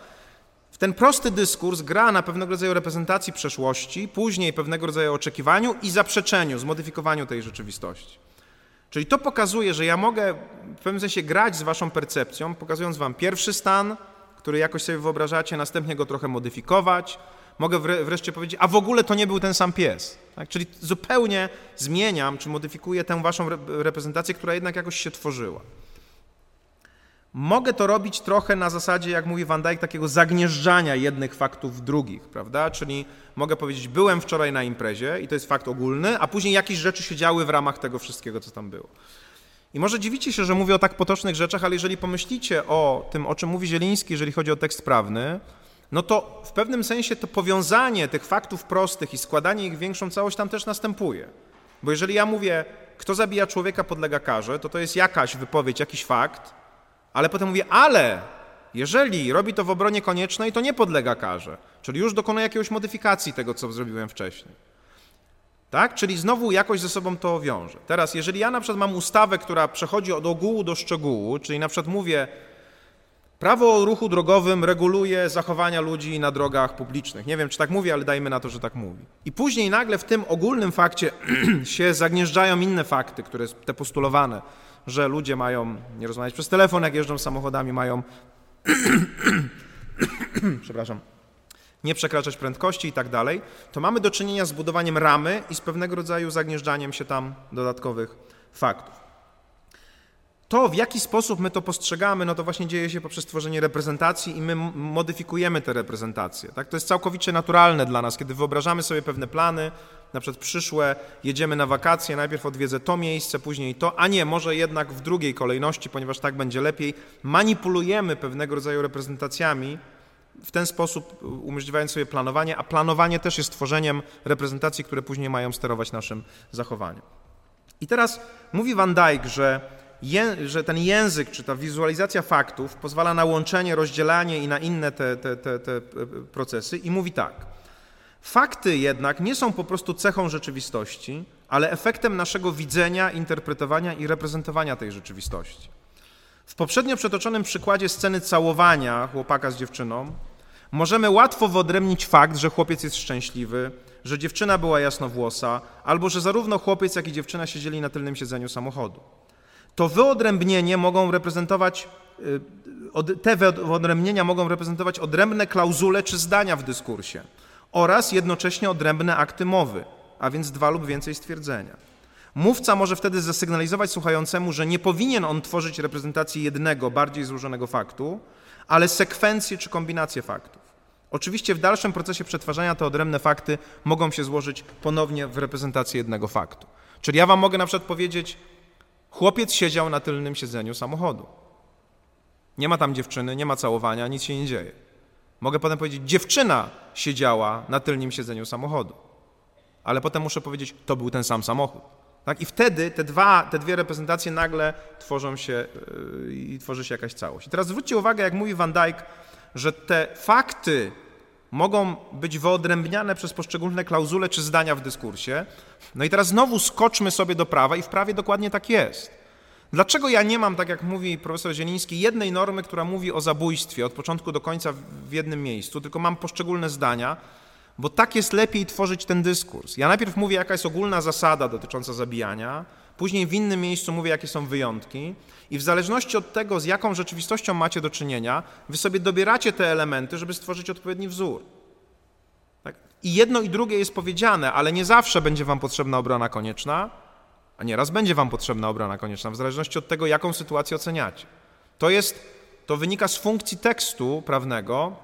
W ten prosty dyskurs gra na pewnego rodzaju reprezentacji przeszłości, później pewnego rodzaju oczekiwaniu i zaprzeczeniu, zmodyfikowaniu tej rzeczywistości. Czyli to pokazuje, że ja mogę w pewnym sensie grać z waszą percepcją, pokazując wam pierwszy stan, który jakoś sobie wyobrażacie, następnie go trochę modyfikować, mogę wreszcie powiedzieć, a w ogóle to nie był ten sam pies. Tak? Czyli zupełnie zmieniam, czy modyfikuję tę waszą reprezentację, która jednak jakoś się tworzyła. Mogę to robić trochę na zasadzie, jak mówi Van Dijk, takiego zagnieżdżania jednych faktów w drugich, prawda? Czyli mogę powiedzieć, byłem wczoraj na imprezie i to jest fakt ogólny, a później jakieś rzeczy się działy w ramach tego wszystkiego, co tam było. I może dziwicie się, że mówię o tak potocznych rzeczach, ale jeżeli pomyślicie o tym, o czym mówi Zieliński, jeżeli chodzi o tekst prawny, no to w pewnym sensie to powiązanie tych faktów prostych i składanie ich w większą całość tam też następuje. Bo jeżeli ja mówię, kto zabija człowieka podlega karze, to to jest jakaś wypowiedź, jakiś fakt, ale potem mówię, ale jeżeli robi to w obronie koniecznej, to nie podlega karze, czyli już dokonuje jakiejś modyfikacji tego, co zrobiłem wcześniej. Tak? Czyli znowu jakoś ze sobą to wiąże. Teraz, jeżeli ja na przykład mam ustawę, która przechodzi od ogółu do szczegółu, czyli na przykład mówię, Prawo o ruchu drogowym reguluje zachowania ludzi na drogach publicznych. Nie wiem, czy tak mówi, ale dajmy na to, że tak mówi. I później nagle w tym ogólnym fakcie się zagnieżdżają inne fakty, które te postulowane, że ludzie mają nie rozmawiać przez telefon, jak jeżdżą samochodami, mają przepraszam, nie przekraczać prędkości i tak dalej, to mamy do czynienia z budowaniem ramy i z pewnego rodzaju zagnieżdżaniem się tam dodatkowych faktów. To, w jaki sposób my to postrzegamy, no to właśnie dzieje się poprzez tworzenie reprezentacji i my modyfikujemy te reprezentacje. Tak? To jest całkowicie naturalne dla nas, kiedy wyobrażamy sobie pewne plany, na przykład przyszłe, jedziemy na wakacje, najpierw odwiedzę to miejsce, później to, a nie, może jednak w drugiej kolejności, ponieważ tak będzie lepiej, manipulujemy pewnego rodzaju reprezentacjami, w ten sposób umożliwiając sobie planowanie, a planowanie też jest tworzeniem reprezentacji, które później mają sterować naszym zachowaniem. I teraz mówi Van Dijk, że że ten język czy ta wizualizacja faktów pozwala na łączenie, rozdzielanie i na inne te, te, te, te procesy i mówi tak. Fakty jednak nie są po prostu cechą rzeczywistości, ale efektem naszego widzenia, interpretowania i reprezentowania tej rzeczywistości. W poprzednio przytoczonym przykładzie sceny całowania chłopaka z dziewczyną możemy łatwo wyodrębnić fakt, że chłopiec jest szczęśliwy, że dziewczyna była jasnowłosa, albo że zarówno chłopiec, jak i dziewczyna siedzieli na tylnym siedzeniu samochodu to wyodrębnienie mogą reprezentować, y, te wyodrębnienia mogą reprezentować odrębne klauzule czy zdania w dyskursie oraz jednocześnie odrębne akty mowy, a więc dwa lub więcej stwierdzenia. Mówca może wtedy zasygnalizować słuchającemu, że nie powinien on tworzyć reprezentacji jednego, bardziej złożonego faktu, ale sekwencję czy kombinację faktów. Oczywiście w dalszym procesie przetwarzania te odrębne fakty mogą się złożyć ponownie w reprezentację jednego faktu. Czyli ja wam mogę na przykład powiedzieć, Chłopiec siedział na tylnym siedzeniu samochodu. Nie ma tam dziewczyny, nie ma całowania, nic się nie dzieje. Mogę potem powiedzieć, dziewczyna siedziała na tylnym siedzeniu samochodu. Ale potem muszę powiedzieć, to był ten sam samochód. Tak? I wtedy te, dwa, te dwie reprezentacje nagle tworzą się yy, i tworzy się jakaś całość. I teraz zwróćcie uwagę, jak mówi Van Dijk, że te fakty mogą być wyodrębniane przez poszczególne klauzule czy zdania w dyskursie. No i teraz znowu skoczmy sobie do prawa i w prawie dokładnie tak jest. Dlaczego ja nie mam, tak jak mówi profesor Zieliński, jednej normy, która mówi o zabójstwie od początku do końca w jednym miejscu, tylko mam poszczególne zdania, bo tak jest lepiej tworzyć ten dyskurs. Ja najpierw mówię, jaka jest ogólna zasada dotycząca zabijania, później w innym miejscu mówię, jakie są wyjątki, i w zależności od tego, z jaką rzeczywistością macie do czynienia, wy sobie dobieracie te elementy, żeby stworzyć odpowiedni wzór. Tak? I jedno i drugie jest powiedziane, ale nie zawsze będzie wam potrzebna obrona konieczna, a nieraz będzie wam potrzebna obrona konieczna, w zależności od tego, jaką sytuację oceniacie. To jest, to wynika z funkcji tekstu prawnego,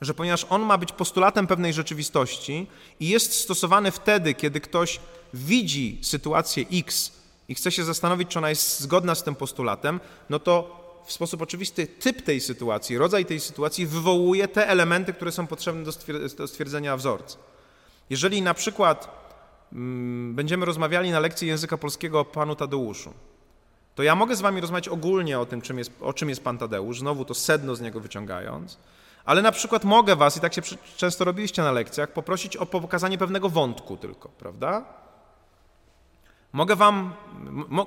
że ponieważ on ma być postulatem pewnej rzeczywistości i jest stosowany wtedy, kiedy ktoś widzi sytuację X i chce się zastanowić, czy ona jest zgodna z tym postulatem, no to w sposób oczywisty typ tej sytuacji, rodzaj tej sytuacji wywołuje te elementy, które są potrzebne do stwierdzenia wzorcy. Jeżeli na przykład mm, będziemy rozmawiali na lekcji języka polskiego o panu Tadeuszu, to ja mogę z wami rozmawiać ogólnie o tym, czym jest, o czym jest pan Tadeusz, znowu to sedno z niego wyciągając, ale na przykład mogę was, i tak się często robiliście na lekcjach, poprosić o pokazanie pewnego wątku tylko, prawda? Mogę, wam,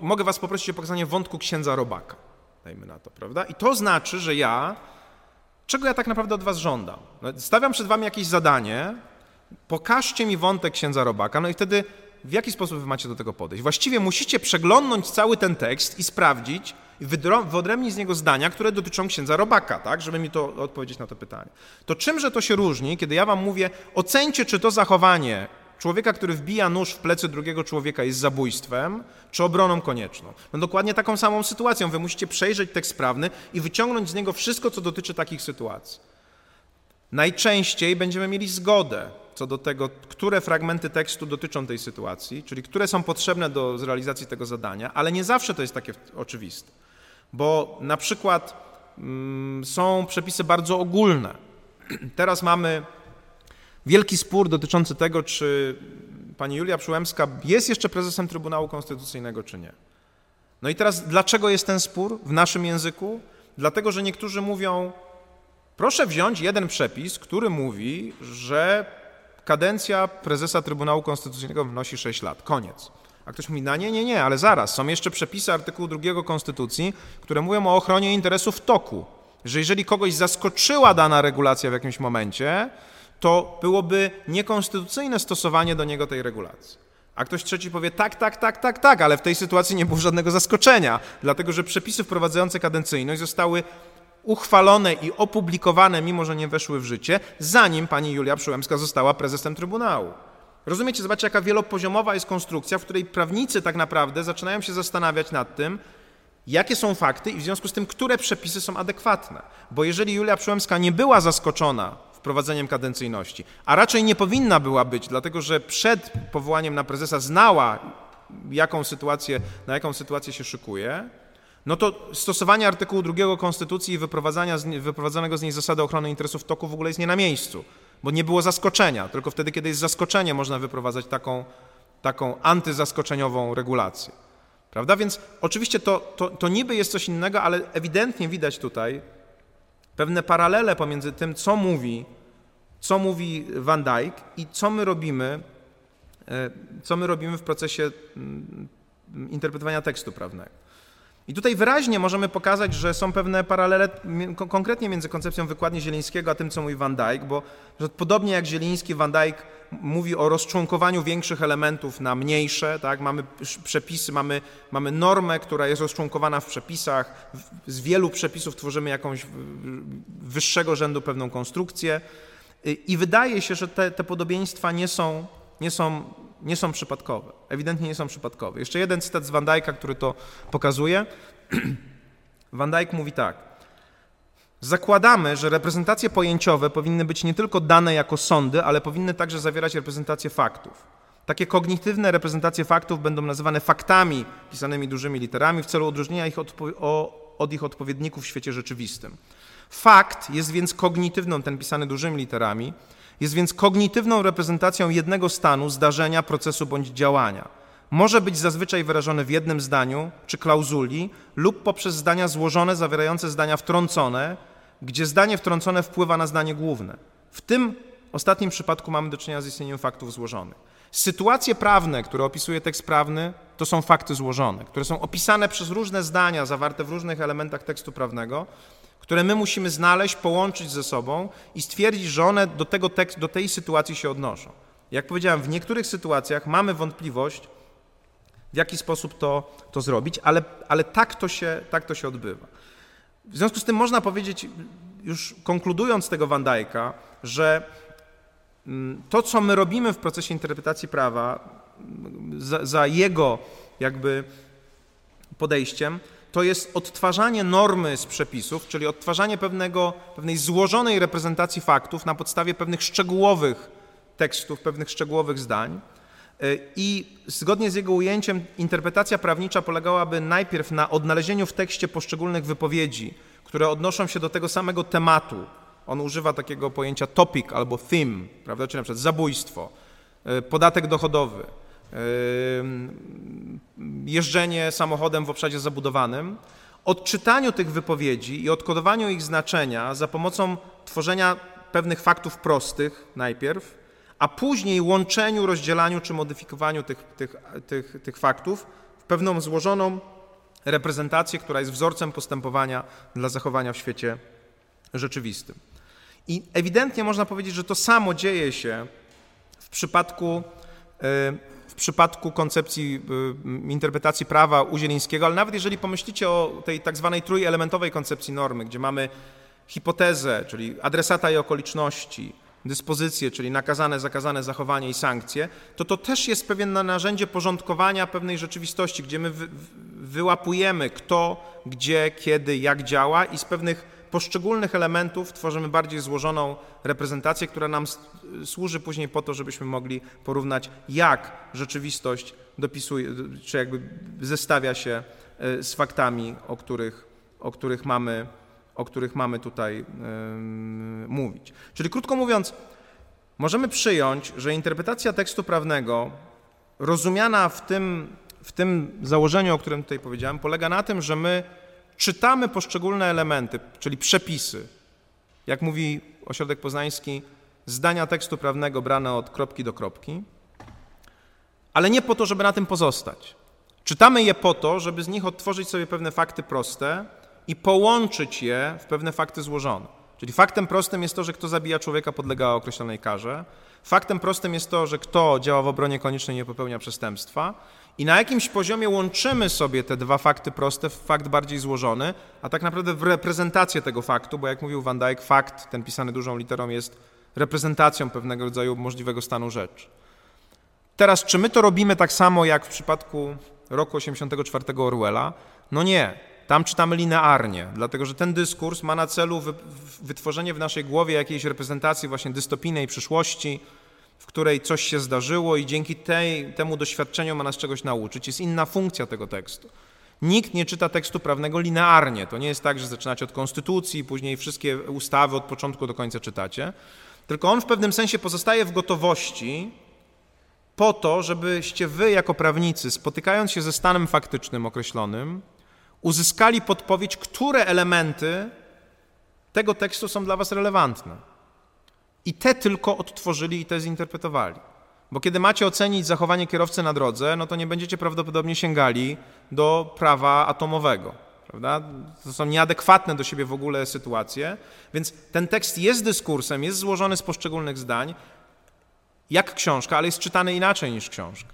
mogę was poprosić o pokazanie wątku księdza Robaka, dajmy na to, prawda? I to znaczy, że ja, czego ja tak naprawdę od was żądam? No, stawiam przed wami jakieś zadanie, pokażcie mi wątek księdza Robaka, no i wtedy w jaki sposób wy macie do tego podejść? Właściwie musicie przeglądnąć cały ten tekst i sprawdzić, wyodrębnić z niego zdania, które dotyczą księdza Robaka, tak, żeby mi to odpowiedzieć na to pytanie. To czymże to się różni, kiedy ja wam mówię, ocencie, czy to zachowanie człowieka, który wbija nóż w plecy drugiego człowieka jest zabójstwem, czy obroną konieczną? No dokładnie taką samą sytuacją. Wy musicie przejrzeć tekst prawny i wyciągnąć z niego wszystko, co dotyczy takich sytuacji. Najczęściej będziemy mieli zgodę co do tego, które fragmenty tekstu dotyczą tej sytuacji, czyli które są potrzebne do zrealizacji tego zadania, ale nie zawsze to jest takie oczywiste, bo na przykład mm, są przepisy bardzo ogólne. Teraz mamy wielki spór dotyczący tego, czy pani Julia Przyłębska jest jeszcze prezesem Trybunału Konstytucyjnego, czy nie. No i teraz dlaczego jest ten spór w naszym języku? Dlatego, że niektórzy mówią, proszę wziąć jeden przepis, który mówi, że kadencja prezesa Trybunału Konstytucyjnego wynosi 6 lat. Koniec. A ktoś mówi, no nie, nie, nie, ale zaraz, są jeszcze przepisy artykułu 2 Konstytucji, które mówią o ochronie interesów toku. Że jeżeli kogoś zaskoczyła dana regulacja w jakimś momencie, to byłoby niekonstytucyjne stosowanie do niego tej regulacji. A ktoś trzeci powie, tak, tak, tak, tak, tak, ale w tej sytuacji nie było żadnego zaskoczenia, dlatego że przepisy wprowadzające kadencyjność zostały uchwalone i opublikowane, mimo że nie weszły w życie, zanim pani Julia Przyłębska została prezesem Trybunału. Rozumiecie, zobaczcie, jaka wielopoziomowa jest konstrukcja, w której prawnicy tak naprawdę zaczynają się zastanawiać nad tym, jakie są fakty i w związku z tym, które przepisy są adekwatne. Bo jeżeli Julia Przyłębska nie była zaskoczona wprowadzeniem kadencyjności, a raczej nie powinna była być, dlatego że przed powołaniem na prezesa znała, jaką sytuację, na jaką sytuację się szykuje, no to stosowanie artykułu 2 Konstytucji i wyprowadzania z, wyprowadzanego z niej zasady ochrony interesów toku w ogóle jest nie na miejscu, bo nie było zaskoczenia. Tylko wtedy, kiedy jest zaskoczenie, można wyprowadzać taką, taką antyzaskoczeniową regulację. Prawda? Więc oczywiście to, to, to niby jest coś innego, ale ewidentnie widać tutaj pewne paralele pomiędzy tym, co mówi, co mówi Van Dijk i co my robimy, e, co my robimy w procesie mm, interpretowania tekstu prawnego. I tutaj wyraźnie możemy pokazać, że są pewne paralele konkretnie między koncepcją wykładni Zielińskiego a tym, co mówi Van Dijk, bo podobnie jak Zieliński, Van Dijk mówi o rozczłonkowaniu większych elementów na mniejsze, tak? mamy przepisy, mamy, mamy normę, która jest rozczłonkowana w przepisach, z wielu przepisów tworzymy jakąś wyższego rzędu pewną konstrukcję i wydaje się, że te, te podobieństwa nie są, nie są nie są przypadkowe. Ewidentnie nie są przypadkowe. Jeszcze jeden cytat z Van Dijk'a, który to pokazuje. Van Dijk mówi tak. Zakładamy, że reprezentacje pojęciowe powinny być nie tylko dane jako sądy, ale powinny także zawierać reprezentację faktów. Takie kognitywne reprezentacje faktów będą nazywane faktami pisanymi dużymi literami w celu odróżnienia ich od, od ich odpowiedników w świecie rzeczywistym. Fakt jest więc kognitywną, ten pisany dużymi literami, jest więc kognitywną reprezentacją jednego stanu, zdarzenia, procesu bądź działania. Może być zazwyczaj wyrażony w jednym zdaniu czy klauzuli lub poprzez zdania złożone zawierające zdania wtrącone, gdzie zdanie wtrącone wpływa na zdanie główne. W tym ostatnim przypadku mamy do czynienia z istnieniem faktów złożonych. Sytuacje prawne, które opisuje tekst prawny, to są fakty złożone, które są opisane przez różne zdania zawarte w różnych elementach tekstu prawnego, które my musimy znaleźć, połączyć ze sobą i stwierdzić, że one do, tego tekstu, do tej sytuacji się odnoszą. Jak powiedziałem, w niektórych sytuacjach mamy wątpliwość, w jaki sposób to, to zrobić, ale, ale tak, to się, tak to się odbywa. W związku z tym można powiedzieć, już konkludując tego Van Dijk'a, że mm, to, co my robimy w procesie interpretacji prawa, mm, za, za jego jakby podejściem, to jest odtwarzanie normy z przepisów, czyli odtwarzanie pewnego, pewnej złożonej reprezentacji faktów na podstawie pewnych szczegółowych tekstów, pewnych szczegółowych zdań. E, I zgodnie z jego ujęciem, interpretacja prawnicza polegałaby najpierw na odnalezieniu w tekście poszczególnych wypowiedzi, które odnoszą się do tego samego tematu. On używa takiego pojęcia topic albo theme, prawda? czyli na przykład zabójstwo, e, podatek dochodowy, jeżdżenie samochodem w obszarze zabudowanym. Odczytaniu tych wypowiedzi i odkodowaniu ich znaczenia za pomocą tworzenia pewnych faktów prostych najpierw, a później łączeniu, rozdzielaniu czy modyfikowaniu tych, tych, tych, tych faktów w pewną złożoną reprezentację, która jest wzorcem postępowania dla zachowania w świecie rzeczywistym. I ewidentnie można powiedzieć, że to samo dzieje się w przypadku, w przypadku koncepcji e, interpretacji prawa uzielińskiego, ale nawet jeżeli pomyślicie o tej tak zwanej trójelementowej koncepcji normy, gdzie mamy hipotezę, czyli adresata i okoliczności, dyspozycje, czyli nakazane, zakazane zachowanie i sankcje, to to też jest pewien narzędzie porządkowania pewnej rzeczywistości, gdzie my wyłapujemy kto, gdzie, kiedy, jak działa i z pewnych poszczególnych elementów tworzymy bardziej złożoną reprezentację, która nam służy później po to, żebyśmy mogli porównać, jak rzeczywistość dopisuje, czy jakby zestawia się e, z faktami, o których, o których mamy o których mamy tutaj yy, mówić. Czyli krótko mówiąc, możemy przyjąć, że interpretacja tekstu prawnego, rozumiana w tym, w tym założeniu, o którym tutaj powiedziałem, polega na tym, że my czytamy poszczególne elementy, czyli przepisy, jak mówi ośrodek poznański, zdania tekstu prawnego brane od kropki do kropki, ale nie po to, żeby na tym pozostać. Czytamy je po to, żeby z nich odtworzyć sobie pewne fakty proste, i połączyć je w pewne fakty złożone. Czyli faktem prostym jest to, że kto zabija człowieka podlega określonej karze. Faktem prostym jest to, że kto działa w obronie koniecznej nie popełnia przestępstwa. I na jakimś poziomie łączymy sobie te dwa fakty proste w fakt bardziej złożony, a tak naprawdę w reprezentację tego faktu, bo jak mówił Van Dijk, fakt, ten pisany dużą literą, jest reprezentacją pewnego rodzaju możliwego stanu rzeczy. Teraz, czy my to robimy tak samo jak w przypadku roku 84 Orwella? No nie. Tam czytamy linearnie, dlatego że ten dyskurs ma na celu wytworzenie w naszej głowie jakiejś reprezentacji właśnie dystopijnej przyszłości, której coś się zdarzyło i dzięki tej, temu doświadczeniu ma nas czegoś nauczyć. Jest inna funkcja tego tekstu. Nikt nie czyta tekstu prawnego linearnie. To nie jest tak, że zaczynacie od konstytucji, później wszystkie ustawy od początku do końca czytacie, tylko on w pewnym sensie pozostaje w gotowości po to, żebyście wy jako prawnicy, spotykając się ze stanem faktycznym określonym, uzyskali podpowiedź, które elementy tego tekstu są dla Was relevantne. I te tylko odtworzyli i te zinterpretowali. Bo kiedy macie ocenić zachowanie kierowcy na drodze, no to nie będziecie prawdopodobnie sięgali do prawa atomowego. Prawda? To są nieadekwatne do siebie w ogóle sytuacje, więc ten tekst jest dyskursem, jest złożony z poszczególnych zdań, jak książka, ale jest czytany inaczej niż książka.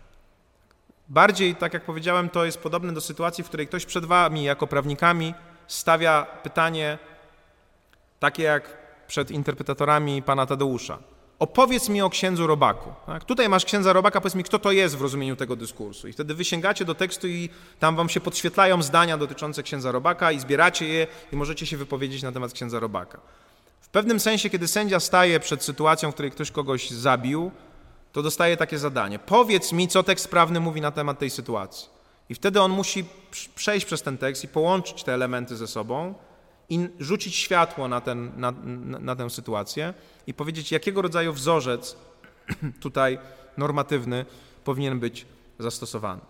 Bardziej, tak jak powiedziałem, to jest podobne do sytuacji, w której ktoś przed wami, jako prawnikami, stawia pytanie takie jak przed interpretatorami pana Tadeusza. Opowiedz mi o księdzu Robaku. Tak? Tutaj masz księdza Robaka, powiedz mi, kto to jest w rozumieniu tego dyskursu. I wtedy wysięgacie do tekstu i tam wam się podświetlają zdania dotyczące księdza Robaka i zbieracie je i możecie się wypowiedzieć na temat księdza Robaka. W pewnym sensie, kiedy sędzia staje przed sytuacją, w której ktoś kogoś zabił, to dostaje takie zadanie. Powiedz mi, co tekst prawny mówi na temat tej sytuacji. I wtedy on musi przejść przez ten tekst i połączyć te elementy ze sobą i rzucić światło na, ten, na, na, na tę sytuację i powiedzieć, jakiego rodzaju wzorzec tutaj normatywny powinien być zastosowany.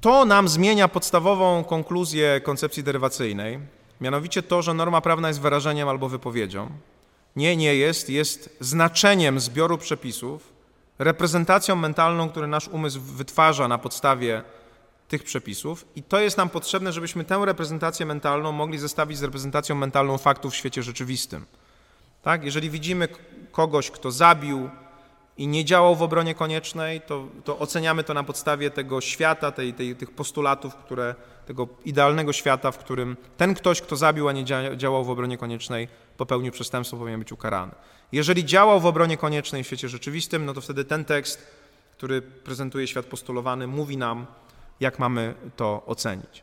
To nam zmienia podstawową konkluzję koncepcji derywacyjnej, mianowicie to, że norma prawna jest wyrażeniem albo wypowiedzią. Nie, nie jest, jest znaczeniem zbioru przepisów, reprezentacją mentalną, którą nasz umysł wytwarza na podstawie tych przepisów i to jest nam potrzebne, żebyśmy tę reprezentację mentalną mogli zestawić z reprezentacją mentalną faktów w świecie rzeczywistym. Tak? Jeżeli widzimy kogoś, kto zabił i nie działał w obronie koniecznej, to, to oceniamy to na podstawie tego świata, tej, tej, tych postulatów, które, tego idealnego świata, w którym ten ktoś, kto zabił, a nie działał w obronie koniecznej, popełnił przestępstwo, powinien być ukarany. Jeżeli działał w obronie koniecznej w świecie rzeczywistym, no to wtedy ten tekst, który prezentuje świat postulowany, mówi nam, jak mamy to ocenić.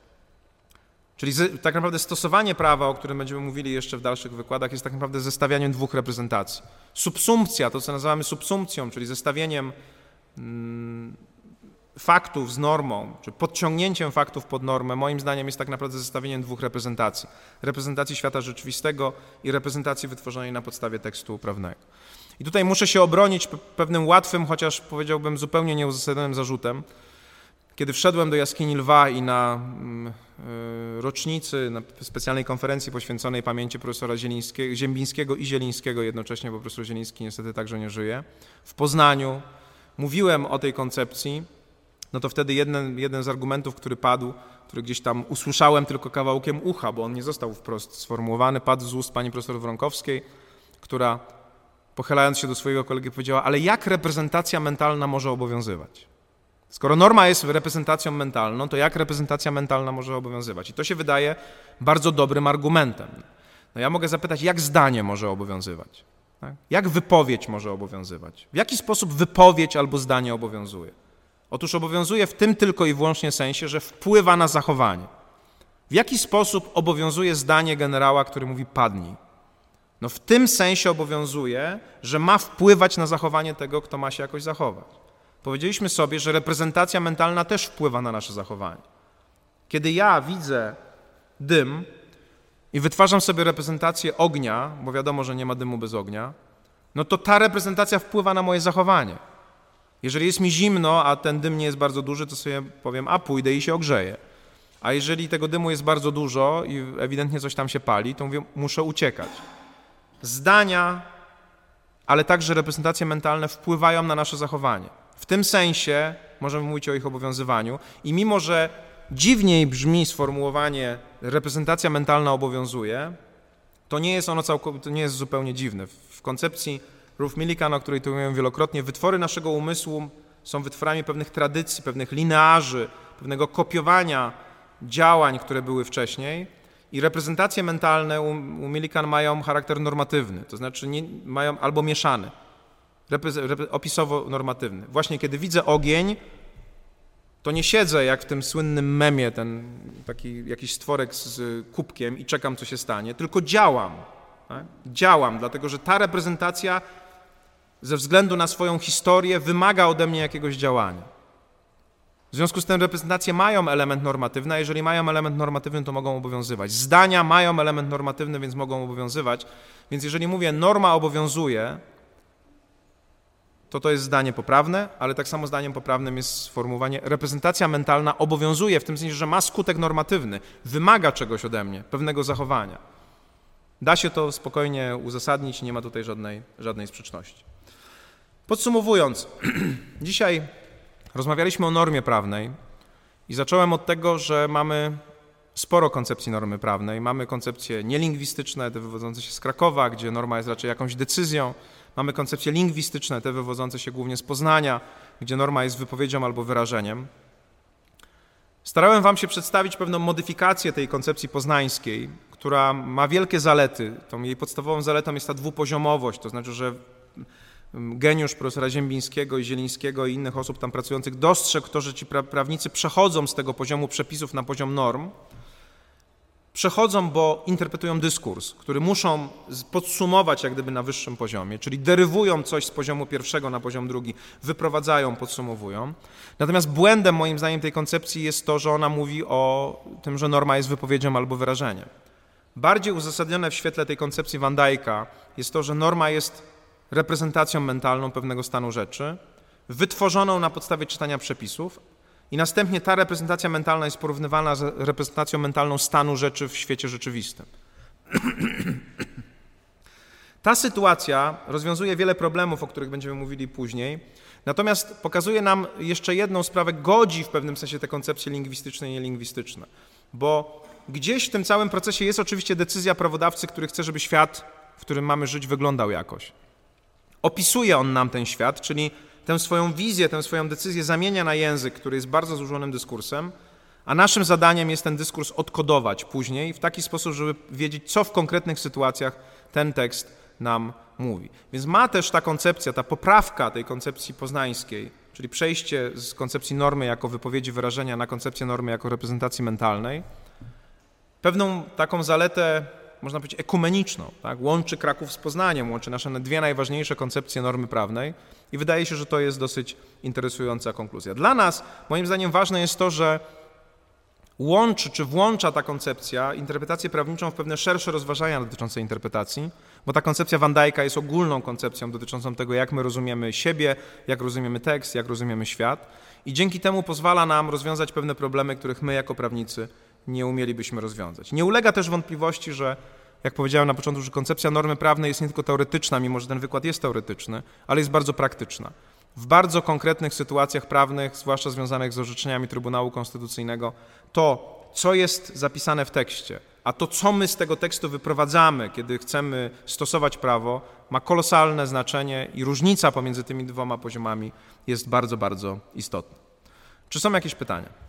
Czyli tak naprawdę stosowanie prawa, o którym będziemy mówili jeszcze w dalszych wykładach, jest tak naprawdę zestawianiem dwóch reprezentacji. Subsumpcja, to co nazywamy subsumpcją, czyli zestawieniem mm, faktów z normą, czy podciągnięciem faktów pod normę, moim zdaniem jest tak naprawdę zestawieniem dwóch reprezentacji. Reprezentacji świata rzeczywistego i reprezentacji wytworzonej na podstawie tekstu prawnego. I tutaj muszę się obronić pewnym łatwym, chociaż powiedziałbym zupełnie nieuzasadnionym zarzutem, kiedy wszedłem do jaskini Lwa i na mm, e, rocznicy, na specjalnej konferencji poświęconej pamięci profesora Ziembińskiego i Zielińskiego jednocześnie, bo profesor Zieliński niestety także nie żyje, w Poznaniu mówiłem o tej koncepcji, no to wtedy jeden, jeden z argumentów, który padł, który gdzieś tam usłyszałem tylko kawałkiem ucha, bo on nie został wprost sformułowany, padł z ust pani profesor Wronkowskiej, która pochylając się do swojego kolegi powiedziała, ale jak reprezentacja mentalna może obowiązywać? Skoro norma jest reprezentacją mentalną, to jak reprezentacja mentalna może obowiązywać? I to się wydaje bardzo dobrym argumentem. No ja mogę zapytać, jak zdanie może obowiązywać? Tak? Jak wypowiedź może obowiązywać? W jaki sposób wypowiedź albo zdanie obowiązuje? Otóż obowiązuje w tym tylko i wyłącznie sensie, że wpływa na zachowanie. W jaki sposób obowiązuje zdanie generała, który mówi padnij? No w tym sensie obowiązuje, że ma wpływać na zachowanie tego, kto ma się jakoś zachować. Powiedzieliśmy sobie, że reprezentacja mentalna też wpływa na nasze zachowanie. Kiedy ja widzę dym i wytwarzam sobie reprezentację ognia, bo wiadomo, że nie ma dymu bez ognia, no to ta reprezentacja wpływa na moje zachowanie. Jeżeli jest mi zimno, a ten dym nie jest bardzo duży, to sobie powiem, a pójdę i się ogrzeję. A jeżeli tego dymu jest bardzo dużo i ewidentnie coś tam się pali, to mówię, muszę uciekać. Zdania, ale także reprezentacje mentalne wpływają na nasze zachowanie. W tym sensie możemy mówić o ich obowiązywaniu. I mimo, że dziwniej brzmi sformułowanie reprezentacja mentalna obowiązuje, to nie jest ono całkowicie, nie jest zupełnie dziwne. W koncepcji Ruth Millikan, o której tu mówiłem wielokrotnie, wytwory naszego umysłu są wytworami pewnych tradycji, pewnych linearzy, pewnego kopiowania działań, które były wcześniej. I reprezentacje mentalne u, u Millikan mają charakter normatywny, to znaczy nie, mają albo mieszany opisowo-normatywny. Właśnie kiedy widzę ogień, to nie siedzę jak w tym słynnym memie, ten taki jakiś stworek z kubkiem i czekam, co się stanie, tylko działam. Tak? Działam, dlatego że ta reprezentacja ze względu na swoją historię wymaga ode mnie jakiegoś działania. W związku z tym reprezentacje mają element normatywny, a jeżeli mają element normatywny, to mogą obowiązywać. Zdania mają element normatywny, więc mogą obowiązywać. Więc jeżeli mówię norma obowiązuje, to to jest zdanie poprawne, ale tak samo zdaniem poprawnym jest sformułowanie reprezentacja mentalna obowiązuje w tym sensie, że ma skutek normatywny, wymaga czegoś ode mnie, pewnego zachowania. Da się to spokojnie uzasadnić, nie ma tutaj żadnej, żadnej sprzeczności. Podsumowując, dzisiaj rozmawialiśmy o normie prawnej i zacząłem od tego, że mamy sporo koncepcji normy prawnej. Mamy koncepcje nielingwistyczne, te wywodzące się z Krakowa, gdzie norma jest raczej jakąś decyzją. Mamy koncepcje lingwistyczne, te wywodzące się głównie z Poznania, gdzie norma jest wypowiedzią albo wyrażeniem. Starałem Wam się przedstawić pewną modyfikację tej koncepcji poznańskiej, która ma wielkie zalety. Tą jej podstawową zaletą jest ta dwupoziomowość, to znaczy, że geniusz profesora Ziembińskiego i Zielińskiego i innych osób tam pracujących dostrzegł to, że ci prawnicy przechodzą z tego poziomu przepisów na poziom norm, przechodzą, bo interpretują dyskurs, który muszą podsumować jak gdyby na wyższym poziomie, czyli derywują coś z poziomu pierwszego na poziom drugi, wyprowadzają, podsumowują. Natomiast błędem moim zdaniem tej koncepcji jest to, że ona mówi o tym, że norma jest wypowiedzią albo wyrażeniem. Bardziej uzasadnione w świetle tej koncepcji Van Dijk'a jest to, że norma jest reprezentacją mentalną pewnego stanu rzeczy, wytworzoną na podstawie czytania przepisów, i następnie ta reprezentacja mentalna jest porównywana z reprezentacją mentalną stanu rzeczy w świecie rzeczywistym. Ta sytuacja rozwiązuje wiele problemów, o których będziemy mówili później, Natomiast pokazuje nam jeszcze jedną sprawę, godzi w pewnym sensie te koncepcje lingwistyczne i nielingwistyczne, bo gdzieś w tym całym procesie jest oczywiście decyzja prawodawcy, który chce, żeby świat, w którym mamy żyć, wyglądał jakoś. Opisuje on nam ten świat, czyli tę swoją wizję, tę swoją decyzję zamienia na język, który jest bardzo złożonym dyskursem, a naszym zadaniem jest ten dyskurs odkodować później w taki sposób, żeby wiedzieć, co w konkretnych sytuacjach ten tekst nam mówi. Więc ma też ta koncepcja, ta poprawka tej koncepcji poznańskiej, czyli przejście z koncepcji normy jako wypowiedzi wyrażenia na koncepcję normy jako reprezentacji mentalnej, pewną taką zaletę, można powiedzieć, ekumeniczną. Tak? Łączy Kraków z Poznaniem, łączy nasze dwie najważniejsze koncepcje normy prawnej i wydaje się, że to jest dosyć interesująca konkluzja. Dla nas, moim zdaniem, ważne jest to, że łączy czy włącza ta koncepcja interpretację prawniczą w pewne szersze rozważania dotyczące interpretacji, bo ta koncepcja Van Dijk'a jest ogólną koncepcją dotyczącą tego, jak my rozumiemy siebie, jak rozumiemy tekst, jak rozumiemy świat i dzięki temu pozwala nam rozwiązać pewne problemy, których my jako prawnicy nie umielibyśmy rozwiązać. Nie ulega też wątpliwości, że jak powiedziałem na początku, że koncepcja normy prawnej jest nie tylko teoretyczna, mimo że ten wykład jest teoretyczny, ale jest bardzo praktyczna. W bardzo konkretnych sytuacjach prawnych, zwłaszcza związanych z orzeczeniami Trybunału Konstytucyjnego, to, co jest zapisane w tekście, a to, co my z tego tekstu wyprowadzamy, kiedy chcemy stosować prawo, ma kolosalne znaczenie i różnica pomiędzy tymi dwoma poziomami jest bardzo, bardzo istotna. Czy są jakieś pytania?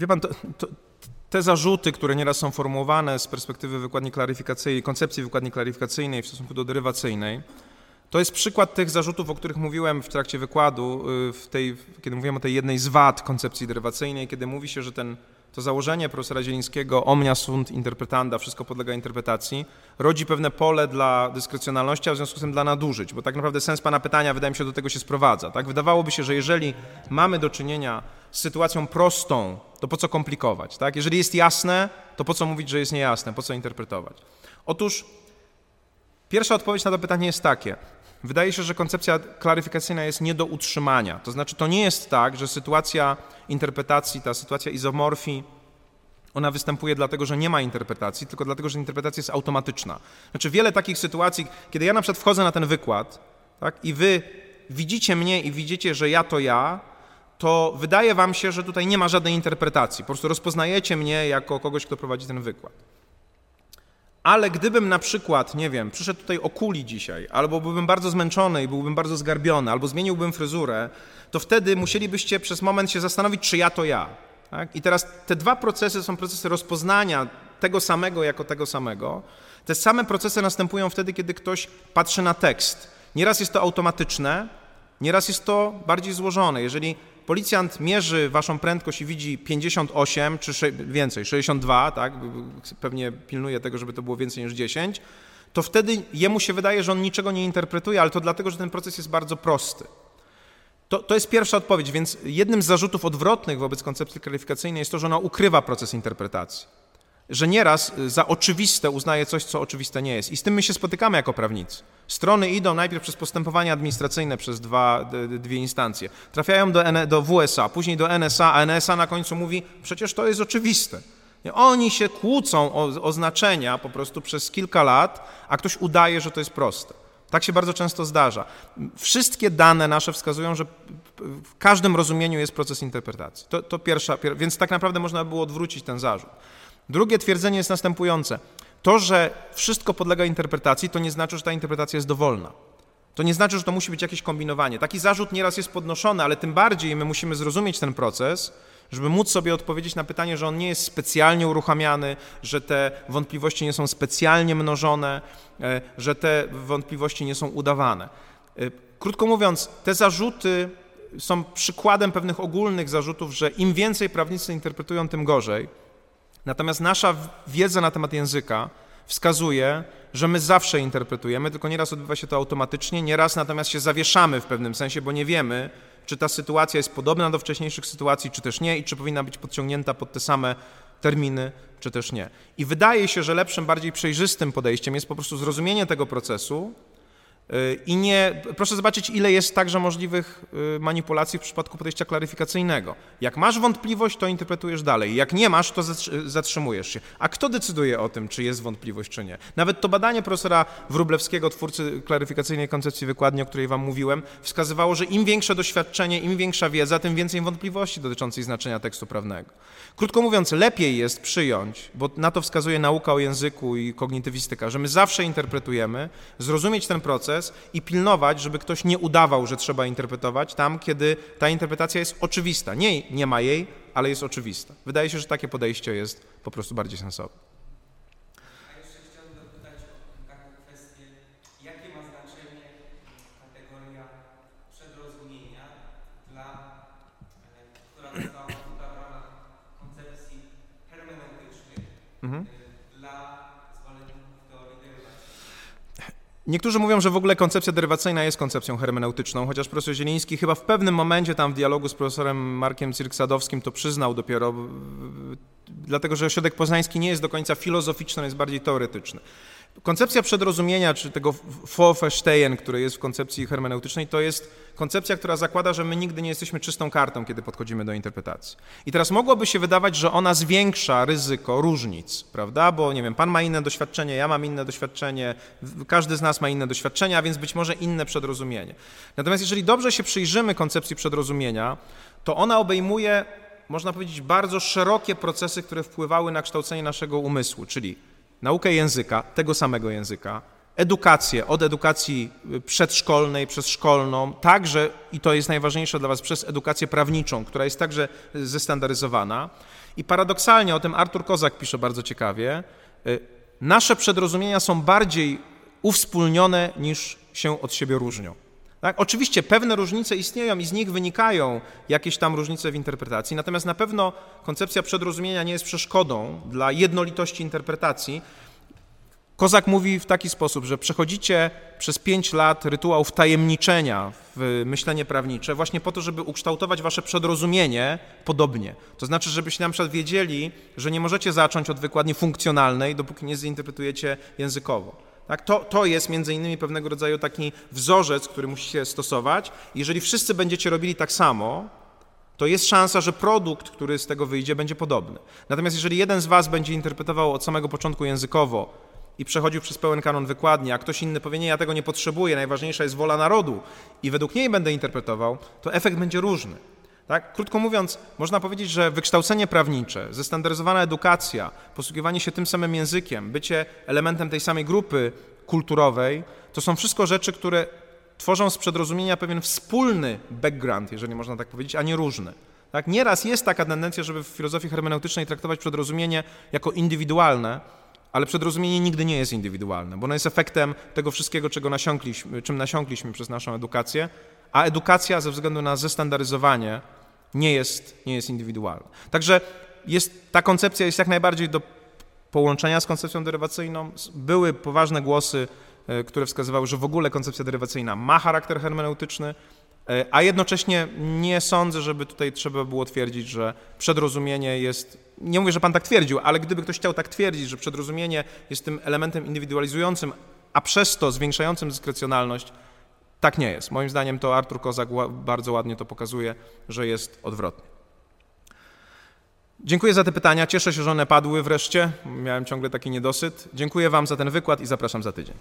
Wie pan, to, to, te zarzuty, które nieraz są formułowane z perspektywy wykładni klaryfikacyjnej, koncepcji wykładni klaryfikacyjnej w stosunku do derywacyjnej, to jest przykład tych zarzutów, o których mówiłem w trakcie wykładu, y, w tej, kiedy mówiłem o tej jednej z wad koncepcji derywacyjnej, kiedy mówi się, że ten, to założenie profesora Zielińskiego omnia sunt interpretanda, wszystko podlega interpretacji, rodzi pewne pole dla dyskrecjonalności, a w związku z tym dla nadużyć, bo tak naprawdę sens pana pytania wydaje mi się do tego się sprowadza. Tak? Wydawałoby się, że jeżeli mamy do czynienia z sytuacją prostą, to po co komplikować? Tak? Jeżeli jest jasne, to po co mówić, że jest niejasne, po co interpretować? Otóż pierwsza odpowiedź na to pytanie jest takie. Wydaje się, że koncepcja klaryfikacyjna jest nie do utrzymania. To znaczy, to nie jest tak, że sytuacja interpretacji, ta sytuacja izomorfii, ona występuje dlatego, że nie ma interpretacji, tylko dlatego, że interpretacja jest automatyczna. Znaczy, wiele takich sytuacji, kiedy ja na przykład wchodzę na ten wykład tak, i wy widzicie mnie i widzicie, że ja to ja, to wydaje wam się, że tutaj nie ma żadnej interpretacji. Po prostu rozpoznajecie mnie jako kogoś, kto prowadzi ten wykład. Ale gdybym na przykład, nie wiem, przyszedł tutaj o kuli dzisiaj, albo byłbym bardzo zmęczony i byłbym bardzo zgarbiony, albo zmieniłbym fryzurę, to wtedy musielibyście przez moment się zastanowić, czy ja to ja. Tak? I teraz te dwa procesy są procesy rozpoznania tego samego jako tego samego. Te same procesy następują wtedy, kiedy ktoś patrzy na tekst. Nieraz jest to automatyczne, nieraz jest to bardziej złożone. Jeżeli policjant mierzy waszą prędkość i widzi 58 czy więcej, 62, tak, pewnie pilnuje tego, żeby to było więcej niż 10, to wtedy jemu się wydaje, że on niczego nie interpretuje, ale to dlatego, że ten proces jest bardzo prosty. To, to jest pierwsza odpowiedź, więc jednym z zarzutów odwrotnych wobec koncepcji kwalifikacyjnej jest to, że ona ukrywa proces interpretacji że nieraz y, za oczywiste uznaje coś, co oczywiste nie jest. I z tym my się spotykamy jako prawnicy. Strony idą najpierw przez postępowanie administracyjne przez dwa, dwie instancje. Trafiają do, do WSA, później do NSA, a NSA na końcu mówi, przecież to jest oczywiste. Oni się kłócą o oznaczenia po prostu przez kilka lat, a ktoś udaje, że to jest proste. Tak się bardzo często zdarza. Wszystkie dane nasze wskazują, że w każdym rozumieniu jest proces interpretacji. To, to pierwsza, pier, więc tak naprawdę można było odwrócić ten zarzut. Drugie twierdzenie jest następujące. To, że wszystko podlega interpretacji, to nie znaczy, że ta interpretacja jest dowolna. To nie znaczy, że to musi być jakieś kombinowanie. Taki zarzut nieraz jest podnoszony, ale tym bardziej my musimy zrozumieć ten proces, żeby móc sobie odpowiedzieć na pytanie, że on nie jest specjalnie uruchamiany, że te wątpliwości nie są specjalnie mnożone, e, że te wątpliwości nie są udawane. E, krótko mówiąc, te zarzuty są przykładem pewnych ogólnych zarzutów, że im więcej prawnicy interpretują, tym gorzej. Natomiast nasza wiedza na temat języka wskazuje, że my zawsze interpretujemy, tylko nieraz odbywa się to automatycznie, nieraz natomiast się zawieszamy w pewnym sensie, bo nie wiemy, czy ta sytuacja jest podobna do wcześniejszych sytuacji, czy też nie, i czy powinna być podciągnięta pod te same terminy, czy też nie. I wydaje się, że lepszym, bardziej przejrzystym podejściem jest po prostu zrozumienie tego procesu i nie, proszę zobaczyć, ile jest także możliwych y, manipulacji w przypadku podejścia klaryfikacyjnego. Jak masz wątpliwość, to interpretujesz dalej. Jak nie masz, to zatrzymujesz się. A kto decyduje o tym, czy jest wątpliwość, czy nie? Nawet to badanie profesora Wrublewskiego, twórcy klaryfikacyjnej koncepcji wykładni, o której wam mówiłem, wskazywało, że im większe doświadczenie, im większa wiedza, tym więcej wątpliwości dotyczących znaczenia tekstu prawnego. Krótko mówiąc, lepiej jest przyjąć, bo na to wskazuje nauka o języku i kognitywistyka, że my zawsze interpretujemy, zrozumieć ten proces i pilnować, żeby ktoś nie udawał, że trzeba interpretować tam, kiedy ta interpretacja jest oczywista. Nie, nie ma jej, ale jest oczywista. Wydaje się, że takie podejście jest po prostu bardziej sensowne. Mhm. Niektórzy mówią, że w ogóle koncepcja derywacyjna jest koncepcją hermeneutyczną, chociaż profesor Zieliński chyba w pewnym momencie tam w dialogu z profesorem Markiem Cyrksadowskim to przyznał dopiero, dlatego że ośrodek poznański nie jest do końca filozoficzny, jest bardziej teoretyczny. Koncepcja przedrozumienia, czy tego Vorverstehen, które jest w koncepcji hermeneutycznej, to jest koncepcja, która zakłada, że my nigdy nie jesteśmy czystą kartą, kiedy podchodzimy do interpretacji. I teraz mogłoby się wydawać, że ona zwiększa ryzyko różnic, prawda? Bo nie wiem, pan ma inne doświadczenie, ja mam inne doświadczenie, każdy z nas ma inne doświadczenia, więc być może inne przedrozumienie. Natomiast jeżeli dobrze się przyjrzymy koncepcji przedrozumienia, to ona obejmuje, można powiedzieć, bardzo szerokie procesy, które wpływały na kształcenie naszego umysłu, czyli naukę języka, tego samego języka, edukację, od edukacji przedszkolnej przez szkolną, także, i to jest najważniejsze dla Was, przez edukację prawniczą, która jest także zestandaryzowana. I paradoksalnie, o tym Artur Kozak pisze bardzo ciekawie, y, nasze przedrozumienia są bardziej uwspólnione niż się od siebie różnią. Tak? Oczywiście pewne różnice istnieją i z nich wynikają jakieś tam różnice w interpretacji, natomiast na pewno koncepcja przedrozumienia nie jest przeszkodą dla jednolitości interpretacji. Kozak mówi w taki sposób, że przechodzicie przez pięć lat rytuał wtajemniczenia w myślenie prawnicze właśnie po to, żeby ukształtować wasze przedrozumienie podobnie. To znaczy, żebyście na przykład wiedzieli, że nie możecie zacząć od wykładni funkcjonalnej, dopóki nie zinterpretujecie językowo. Tak? To, to jest między innymi pewnego rodzaju taki wzorzec, który musicie stosować. Jeżeli wszyscy będziecie robili tak samo, to jest szansa, że produkt, który z tego wyjdzie, będzie podobny. Natomiast jeżeli jeden z Was będzie interpretował od samego początku językowo i przechodził przez pełen kanon wykładni, a ktoś inny powie, nie, ja tego nie potrzebuję, najważniejsza jest wola narodu i według niej będę interpretował, to efekt będzie różny. Tak? Krótko mówiąc, można powiedzieć, że wykształcenie prawnicze, zestandaryzowana edukacja, posługiwanie się tym samym językiem, bycie elementem tej samej grupy kulturowej, to są wszystko rzeczy, które tworzą z przedrozumienia pewien wspólny background, jeżeli można tak powiedzieć, a nie różny. Tak? Nieraz jest taka tendencja, żeby w filozofii hermeneutycznej traktować przedrozumienie jako indywidualne, ale przedrozumienie nigdy nie jest indywidualne, bo ono jest efektem tego wszystkiego, czego nasiąkliśmy, czym nasiąkliśmy przez naszą edukację, a edukacja ze względu na zestandaryzowanie nie jest, nie jest indywidualna. Także jest, ta koncepcja jest jak najbardziej do połączenia z koncepcją derywacyjną. Były poważne głosy, e, które wskazywały, że w ogóle koncepcja derywacyjna ma charakter hermeneutyczny, e, a jednocześnie nie sądzę, żeby tutaj trzeba było twierdzić, że przedrozumienie jest. Nie mówię, że pan tak twierdził, ale gdyby ktoś chciał tak twierdzić, że przedrozumienie jest tym elementem indywidualizującym, a przez to zwiększającym dyskrecjonalność, tak nie jest. Moim zdaniem to Artur Kozak bardzo ładnie to pokazuje, że jest odwrotnie. Dziękuję za te pytania. Cieszę się, że one padły wreszcie. Miałem ciągle taki niedosyt. Dziękuję Wam za ten wykład i zapraszam za tydzień.